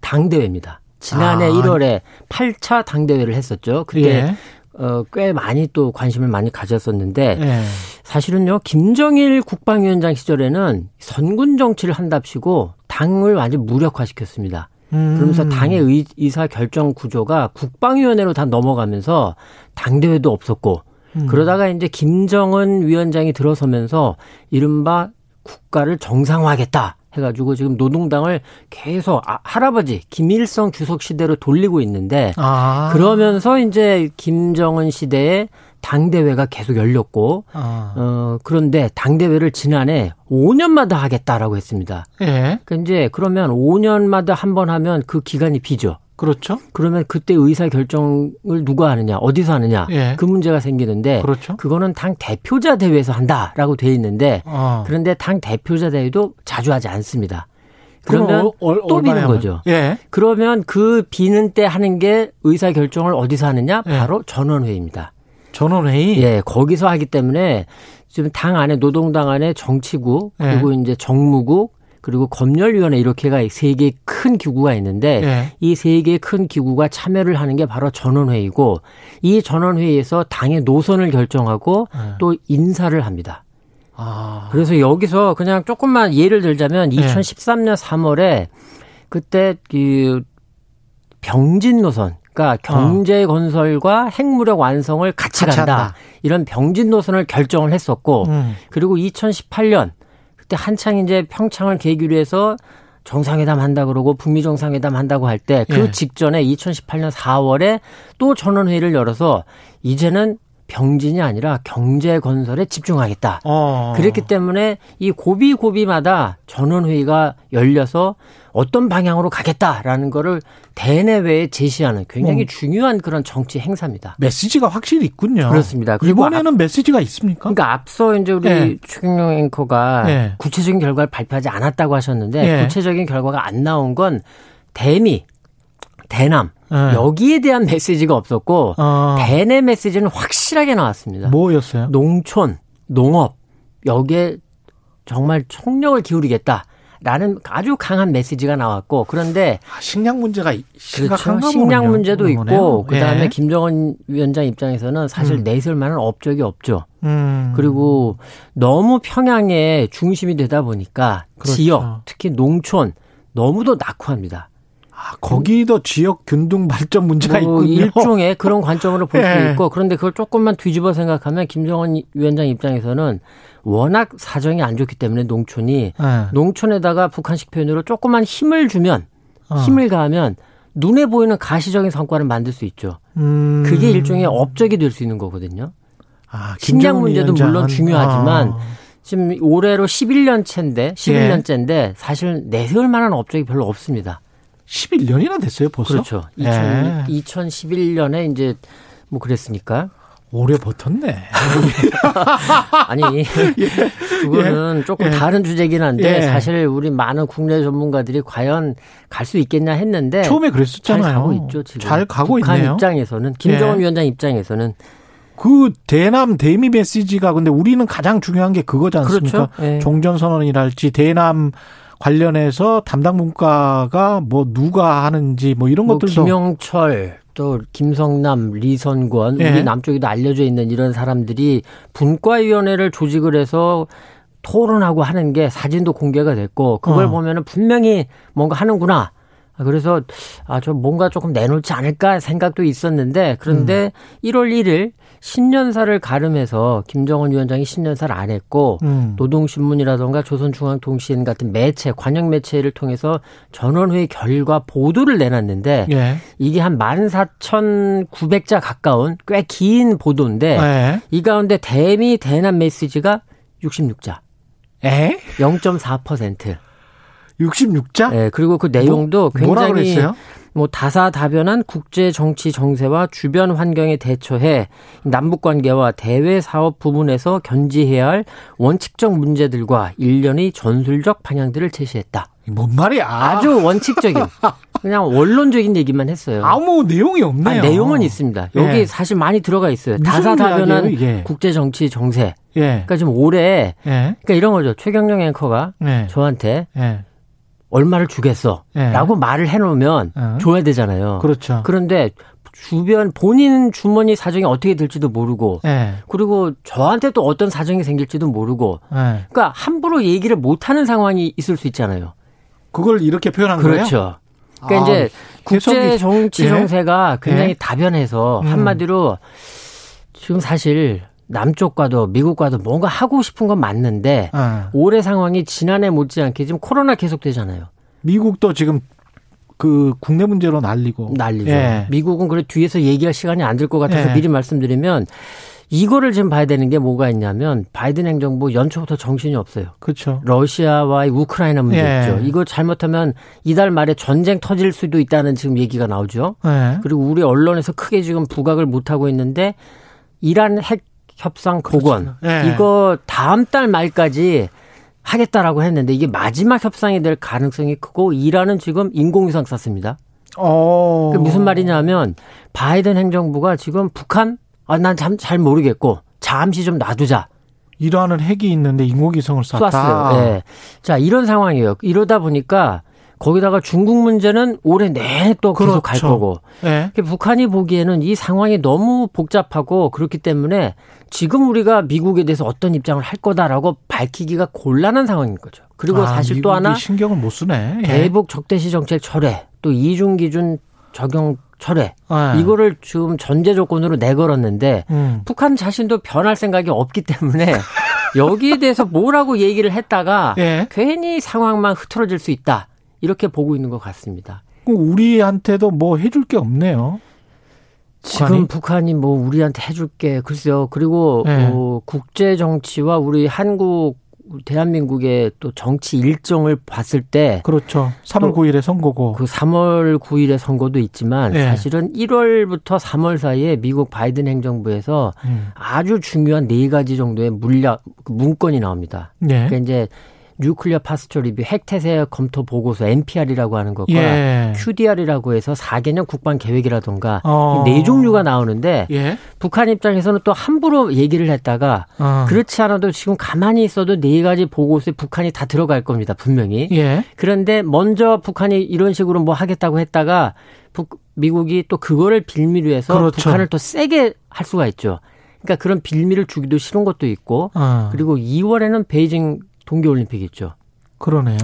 당대회입니다. 지난해 아. 1월에 8차 당대회를 했었죠. 그때 예. 어, 꽤 많이 또 관심을 많이 가졌었는데 예. 사실은요 김정일 국방위원장 시절에는 선군 정치를 한답시고 당을 완전 무력화시켰습니다. 음. 그러면서 당의 의, 의사 결정 구조가 국방위원회로 다 넘어가면서 당대회도 없었고 음. 그러다가 이제 김정은 위원장이 들어서면서 이른바 국가를 정상화하겠다 해가지고 지금 노동당을 계속 아, 할아버지 김일성 주석 시대로 돌리고 있는데 아. 그러면서 이제 김정은 시대에 당 대회가 계속 열렸고 아. 어 그런데 당 대회를 지난해 5년마다 하겠다라고 했습니다. 예. 그 이제 그러면 5년마다 한 번 하면 그 기간이 비죠. 그렇죠. 그러면 그때 의사 결정을 누가 하느냐, 어디서 하느냐, 예. 그 문제가 생기는데, 그렇죠. 그거는 당 대표자 대회에서 한다라고 돼 있는데, 어. 그런데 당 대표자 대회도 자주 하지 않습니다. 그러면 어, 어, 또 비는 하면? 거죠. 예. 그러면 그 비는 때 하는 게 의사 결정을 어디서 하느냐? 예. 바로 전원회의입니다. 전원회의. 예, 거기서 하기 때문에 지금 당 안에 노동당 안에 정치국 예. 그리고 이제 정무국 그리고 검열위원회 이렇게가 세 개의 큰 기구가 있는데 예. 이세 개의 큰 기구가 참여를 하는 게 바로 전원회의고 이 전원회의에서 당의 노선을 결정하고 예. 또 인사를 합니다. 아. 그래서 여기서 그냥 조금만 예를 들자면 예. 2013년 3월에 그때 그 병진 노선 그러니까 경제 건설과 핵무력 완성을 같이, 어. 같이 간다. 한다. 이런 병진 노선을 결정을 했었고 음. 그리고 2018년 그때 한창 이제 평창을 계기로 해서 정상회담 한다 그러고 북미 정상회담 한다고 할 때그 예. 직전에 2018년 4월에 또 전원회의를 열어서 이제는 병진이 아니라 경제 건설에 집중하겠다. 어. 그렇기 때문에 이 고비 고비마다 전원회의가 열려서 어떤 방향으로 가겠다라는 거를 대내외에 제시하는 굉장히 음. 중요한 그런 정치 행사입니다. 메시지가 확실히 있군요. 그렇습니다. 그리고 이번에는 메시지가 있습니까? 그러니까 앞서 이제 우리 예. 최경영 앵커가 예. 구체적인 결과를 발표하지 않았다고 하셨는데 예. 구체적인 결과가 안 나온 건 대미, 대남 예. 여기에 대한 메시지가 없었고 어. 대내 메시지는 확실하게 나왔습니다. 뭐였어요? 농촌, 농업 여기에 정말 총력을 기울이겠다. 라는 아주 강한 메시지가 나왔고 그런데 아, 식량 문제가 심각한가 그렇죠. 식량. 문제도 있고 보네요. 그다음에 예. 김정은 위원장 입장에서는 사실 음. 내세울 만한 업적이 없죠. 음. 그리고 너무 평양의 중심이 되다 보니까 그렇죠. 지역, 특히 농촌 너무도 낙후합니다. 아, 거기도 지역 균등 발전 문제가 뭐 있군요. 일종의 그런 관점으로 볼 수도 예. 있고 그런데 그걸 조금만 뒤집어 생각하면 김정은 위원장 입장에서는 워낙 사정이 안 좋기 때문에 농촌이 예. 농촌에다가 북한식 표현으로 조금만 힘을 주면 어. 힘을 가하면 눈에 보이는 가시적인 성과를 만들 수 있죠. 음. 그게 일종의 업적이 될 수 있는 거거든요. 아, 식량 문제도 위원장은, 물론 중요하지만 아. 지금 올해로 11년 차인데 예. 11년째인데 사실 내세울 만한 업적이 별로 없습니다. 11년이나 됐어요, 벌써? 그렇죠. 예. 2000, 2011년에 이제 뭐 그랬으니까 오래 버텼네. 아니 그거는 조금 예. 다른 주제긴 한데 예. 사실 우리 많은 국내 전문가들이 과연 갈 수 있겠냐 했는데 처음에 그랬었잖아요. 잘 가고 있죠 지금. 잘 가고 북한 있네요. 입장에서는 김정은 예. 위원장 입장에서는 그 대남 대미 메시지가 근데 우리는 가장 중요한 게 그거지 않습니까? 그렇죠. 예. 종전 선언이랄지 대남 관련해서 담당 문과가 뭐 누가 하는지 뭐 이런 뭐 것들도 김영철 또 김성남, 리선권 예. 우리 남쪽에도 알려져 있는 이런 사람들이 분과위원회를 조직을 해서 토론하고 하는 게 사진도 공개가 됐고 그걸 어. 보면은 분명히 뭔가 하는구나. 그래서 아 저 뭔가 조금 내놓지 않을까 생각도 있었는데 그런데 음. 1월 1일 신년사를 가름해서 김정은 위원장이 신년사를 안 했고 음. 노동신문이라던가 조선중앙통신 같은 매체 관영 매체를 통해서 전원회의 결과 보도를 내놨는데 예. 이게 한 14,900자 가까운 꽤 긴 보도인데 예. 이 가운데 대미 대남 메시지가 66자. 에? 0.4%. 66자? 예, 그리고 그 내용도 뭐, 굉장히 그랬어요? 뭐 다사다변한 국제 정치 정세와 주변 환경에 대처해 남북 관계와 대외 사업 부분에서 견지해야 할 원칙적 문제들과 일련의 전술적 방향들을 제시했다. 뭔 말이야? 아주 원칙적인 그냥 원론적인 얘기만 했어요. 아무 내용이 없네요. 아니, 내용은 있습니다. 여기 예. 사실 많이 들어가 있어요. 다사다변한 이게? 국제 정치 정세. 예. 그러니까 지금 올해 예. 그러니까 이런 거죠. 최경영 앵커가 예. 저한테 예. 얼마를 주겠어. 예. 라고 말을 해놓으면 어. 줘야 되잖아요. 그렇죠. 그런데 주변 본인 주머니 사정이 어떻게 될지도 모르고 예. 그리고 저한테 또 어떤 사정이 생길지도 모르고 예. 그러니까 함부로 얘기를 못하는 상황이 있을 수 있잖아요. 그걸 이렇게 표현한 거예요? 그렇죠. 그러니까 아, 이제 국제 정치 예? 정세가 굉장히 예? 다변해서 음. 한마디로 지금 사실 남쪽과도 미국과도 뭔가 하고 싶은 건 맞는데 아. 올해 상황이 지난해 못지않게 지금 코로나 계속되잖아요. 미국도 지금 그 국내 문제로 난리고 난리죠. 예. 미국은 그래 뒤에서 얘기할 시간이 안 될 것 같아서 예. 미리 말씀드리면 이거를 지금 봐야 되는 게 뭐가 있냐면 바이든 행정부 연초부터 정신이 없어요. 그렇죠. 러시아와의 우크라이나 문제 예. 있죠. 이거 잘못하면 이달 말에 전쟁 터질 수도 있다는 지금 얘기가 나오죠. 예. 그리고 우리 언론에서 크게 지금 부각을 못 하고 있는데 이란 핵 협상 복원 예. 이거 다음 달 말까지 하겠다라고 했는데 이게 마지막 협상이 될 가능성이 크고 이란은 지금 인공위성 쐈습니다. 어. 그 무슨 말이냐면 바이든 행정부가 지금 북한 아 난 잘 모르겠고 잠시 좀 놔두자. 이란은 핵이 있는데 인공위성을 쐈다. 쐈어요. 예. 자, 이런 상황이에요. 이러다 보니까 거기다가 중국 문제는 올해 내내 또 계속 갈 그렇죠. 거고. 예. 그 북한이 보기에는 이 상황이 너무 복잡하고 그렇기 때문에 지금 우리가 미국에 대해서 어떤 입장을 할 거다라고 밝히기가 곤란한 상황인 거죠. 그리고 아, 사실 또 하나 신경을 못 쓰네. 예. 대북 적대시 정책 철회, 또 이중 기준 적용 철회. 예. 이거를 지금 전제 조건으로 내걸었는데 음. 북한 자신도 변할 생각이 없기 때문에 여기에 대해서 뭐라고 얘기를 했다가 예. 괜히 상황만 흐트러질 수 있다. 이렇게 보고 있는 것 같습니다. 우리한테도 뭐 해줄 게 없네요. 지금 북한이 뭐 우리한테 해줄 게 글쎄요. 그리고 네. 어, 국제 정치와 우리 한국 대한민국의 또 정치 일정을 봤을 때 그렇죠. 3월 또 9일에 선거고. 그 3월 9일의 선거도 있지만 네. 사실은 1월부터 3월 사이에 미국 바이든 행정부에서 음. 아주 중요한 네 가지 정도의 물약 그 문건이 나옵니다. 예. 그러니까 이제 뉴클리어 파스처 리뷰 핵태세 검토 보고서 NPR이라고 하는 것과 예. QDR이라고 해서 4개년 국방 계획이라던가 어. 네 종류가 나오는데 예. 북한 입장에서는 또 함부로 얘기를 했다가 어. 그렇지 않아도 지금 가만히 있어도 네 가지 보고서에 북한이 다 들어갈 겁니다 분명히. 예. 그런데 먼저 북한이 이런 식으로 뭐 하겠다고 했다가 북, 미국이 또 그거를 빌미로 해서 그렇죠. 북한을 더 세게 할 수가 있죠. 그러니까 그런 빌미를 주기도 싫은 것도 있고 어. 그리고 2월에는 베이징 동계올림픽 있죠. 그러네요.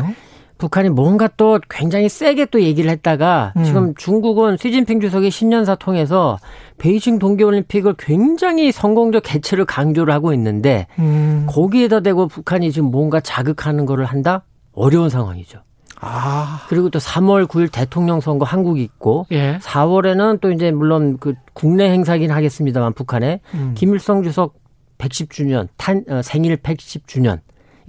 북한이 뭔가 또 굉장히 세게 또 얘기를 했다가 음. 지금 중국은 시진핑 주석의 신년사 통해서 베이징 동계올림픽을 굉장히 성공적 개최를 강조를 하고 있는데 음. 거기에다 대고 북한이 지금 뭔가 자극하는 거를 한다? 어려운 상황이죠. 아. 그리고 또 3월 9일 대통령 선거 한국이 있고 예. 4월에는 또 이제 물론 그 국내 행사긴 하겠습니다만 북한에 음. 김일성 주석 110주년 탄 어, 생일 110주년 이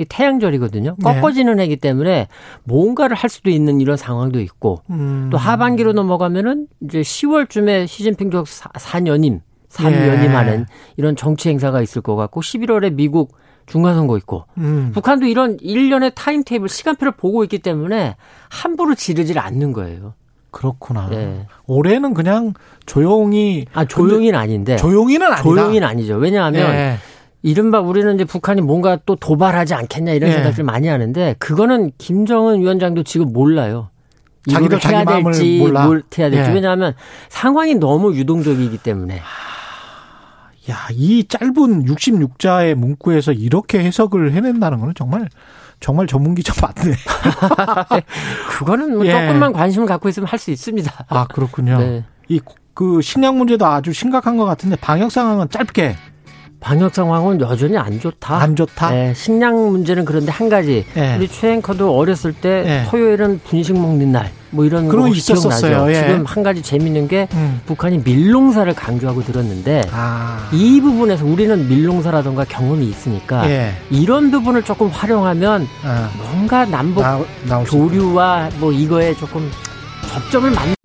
태양절이거든요. 네. 꺾어지는 해기 때문에 뭔가를 할 수도 있는 이런 상황도 있고 음. 또 하반기로 넘어가면은 이제 10월쯤에 시진핑 주석 4년임 3연임 예. 하는 이런 정치 행사가 있을 것 같고 11월에 미국 중간선거 있고 음. 북한도 이런 일련의 timetable 시간표를 보고 있기 때문에 함부로 지르질 않는 거예요. 그렇구나. 예. 올해는 그냥 조용히 아 조용히는 아닌데 조용히는 아니다. 조용히는 아니죠. 왜냐하면 예. 이른바 우리는 이제 북한이 뭔가 또 도발하지 않겠냐 이런 예. 생각을 많이 하는데 그거는 김정은 위원장도 지금 몰라요. 자기도 자기 해야 마음을 될지 몰라. 뭘 해야 될지 예. 왜냐하면 상황이 너무 유동적이기 때문에 야, 이 짧은 66자의 문구에서 이렇게 해석을 해낸다는 거는 정말 정말 전문 기자 맞네. 그거는 뭐 예. 조금만 관심을 갖고 있으면 할 수 있습니다. 아, 그렇군요. 네. 이그 식량 문제도 아주 심각한 것 같은데 방역 상황은 짧게 방역 상황은 여전히 안 좋다. 안 좋다. 네, 식량 문제는 그런데 한 가지. 예. 우리 최 앵커도 어렸을 때 예. 토요일은 분식 먹는 날. 뭐 이런 그런 거 있었었어요. 예. 지금 한 가지 재밌는 게 음. 북한이 밀농사를 강조하고 들었는데 아. 이 부분에서 우리는 밀농사라던가 경험이 있으니까 예. 이런 부분을 조금 활용하면 아. 뭔가 남북 나. 교류와 뭐 이거에 조금 접점을 만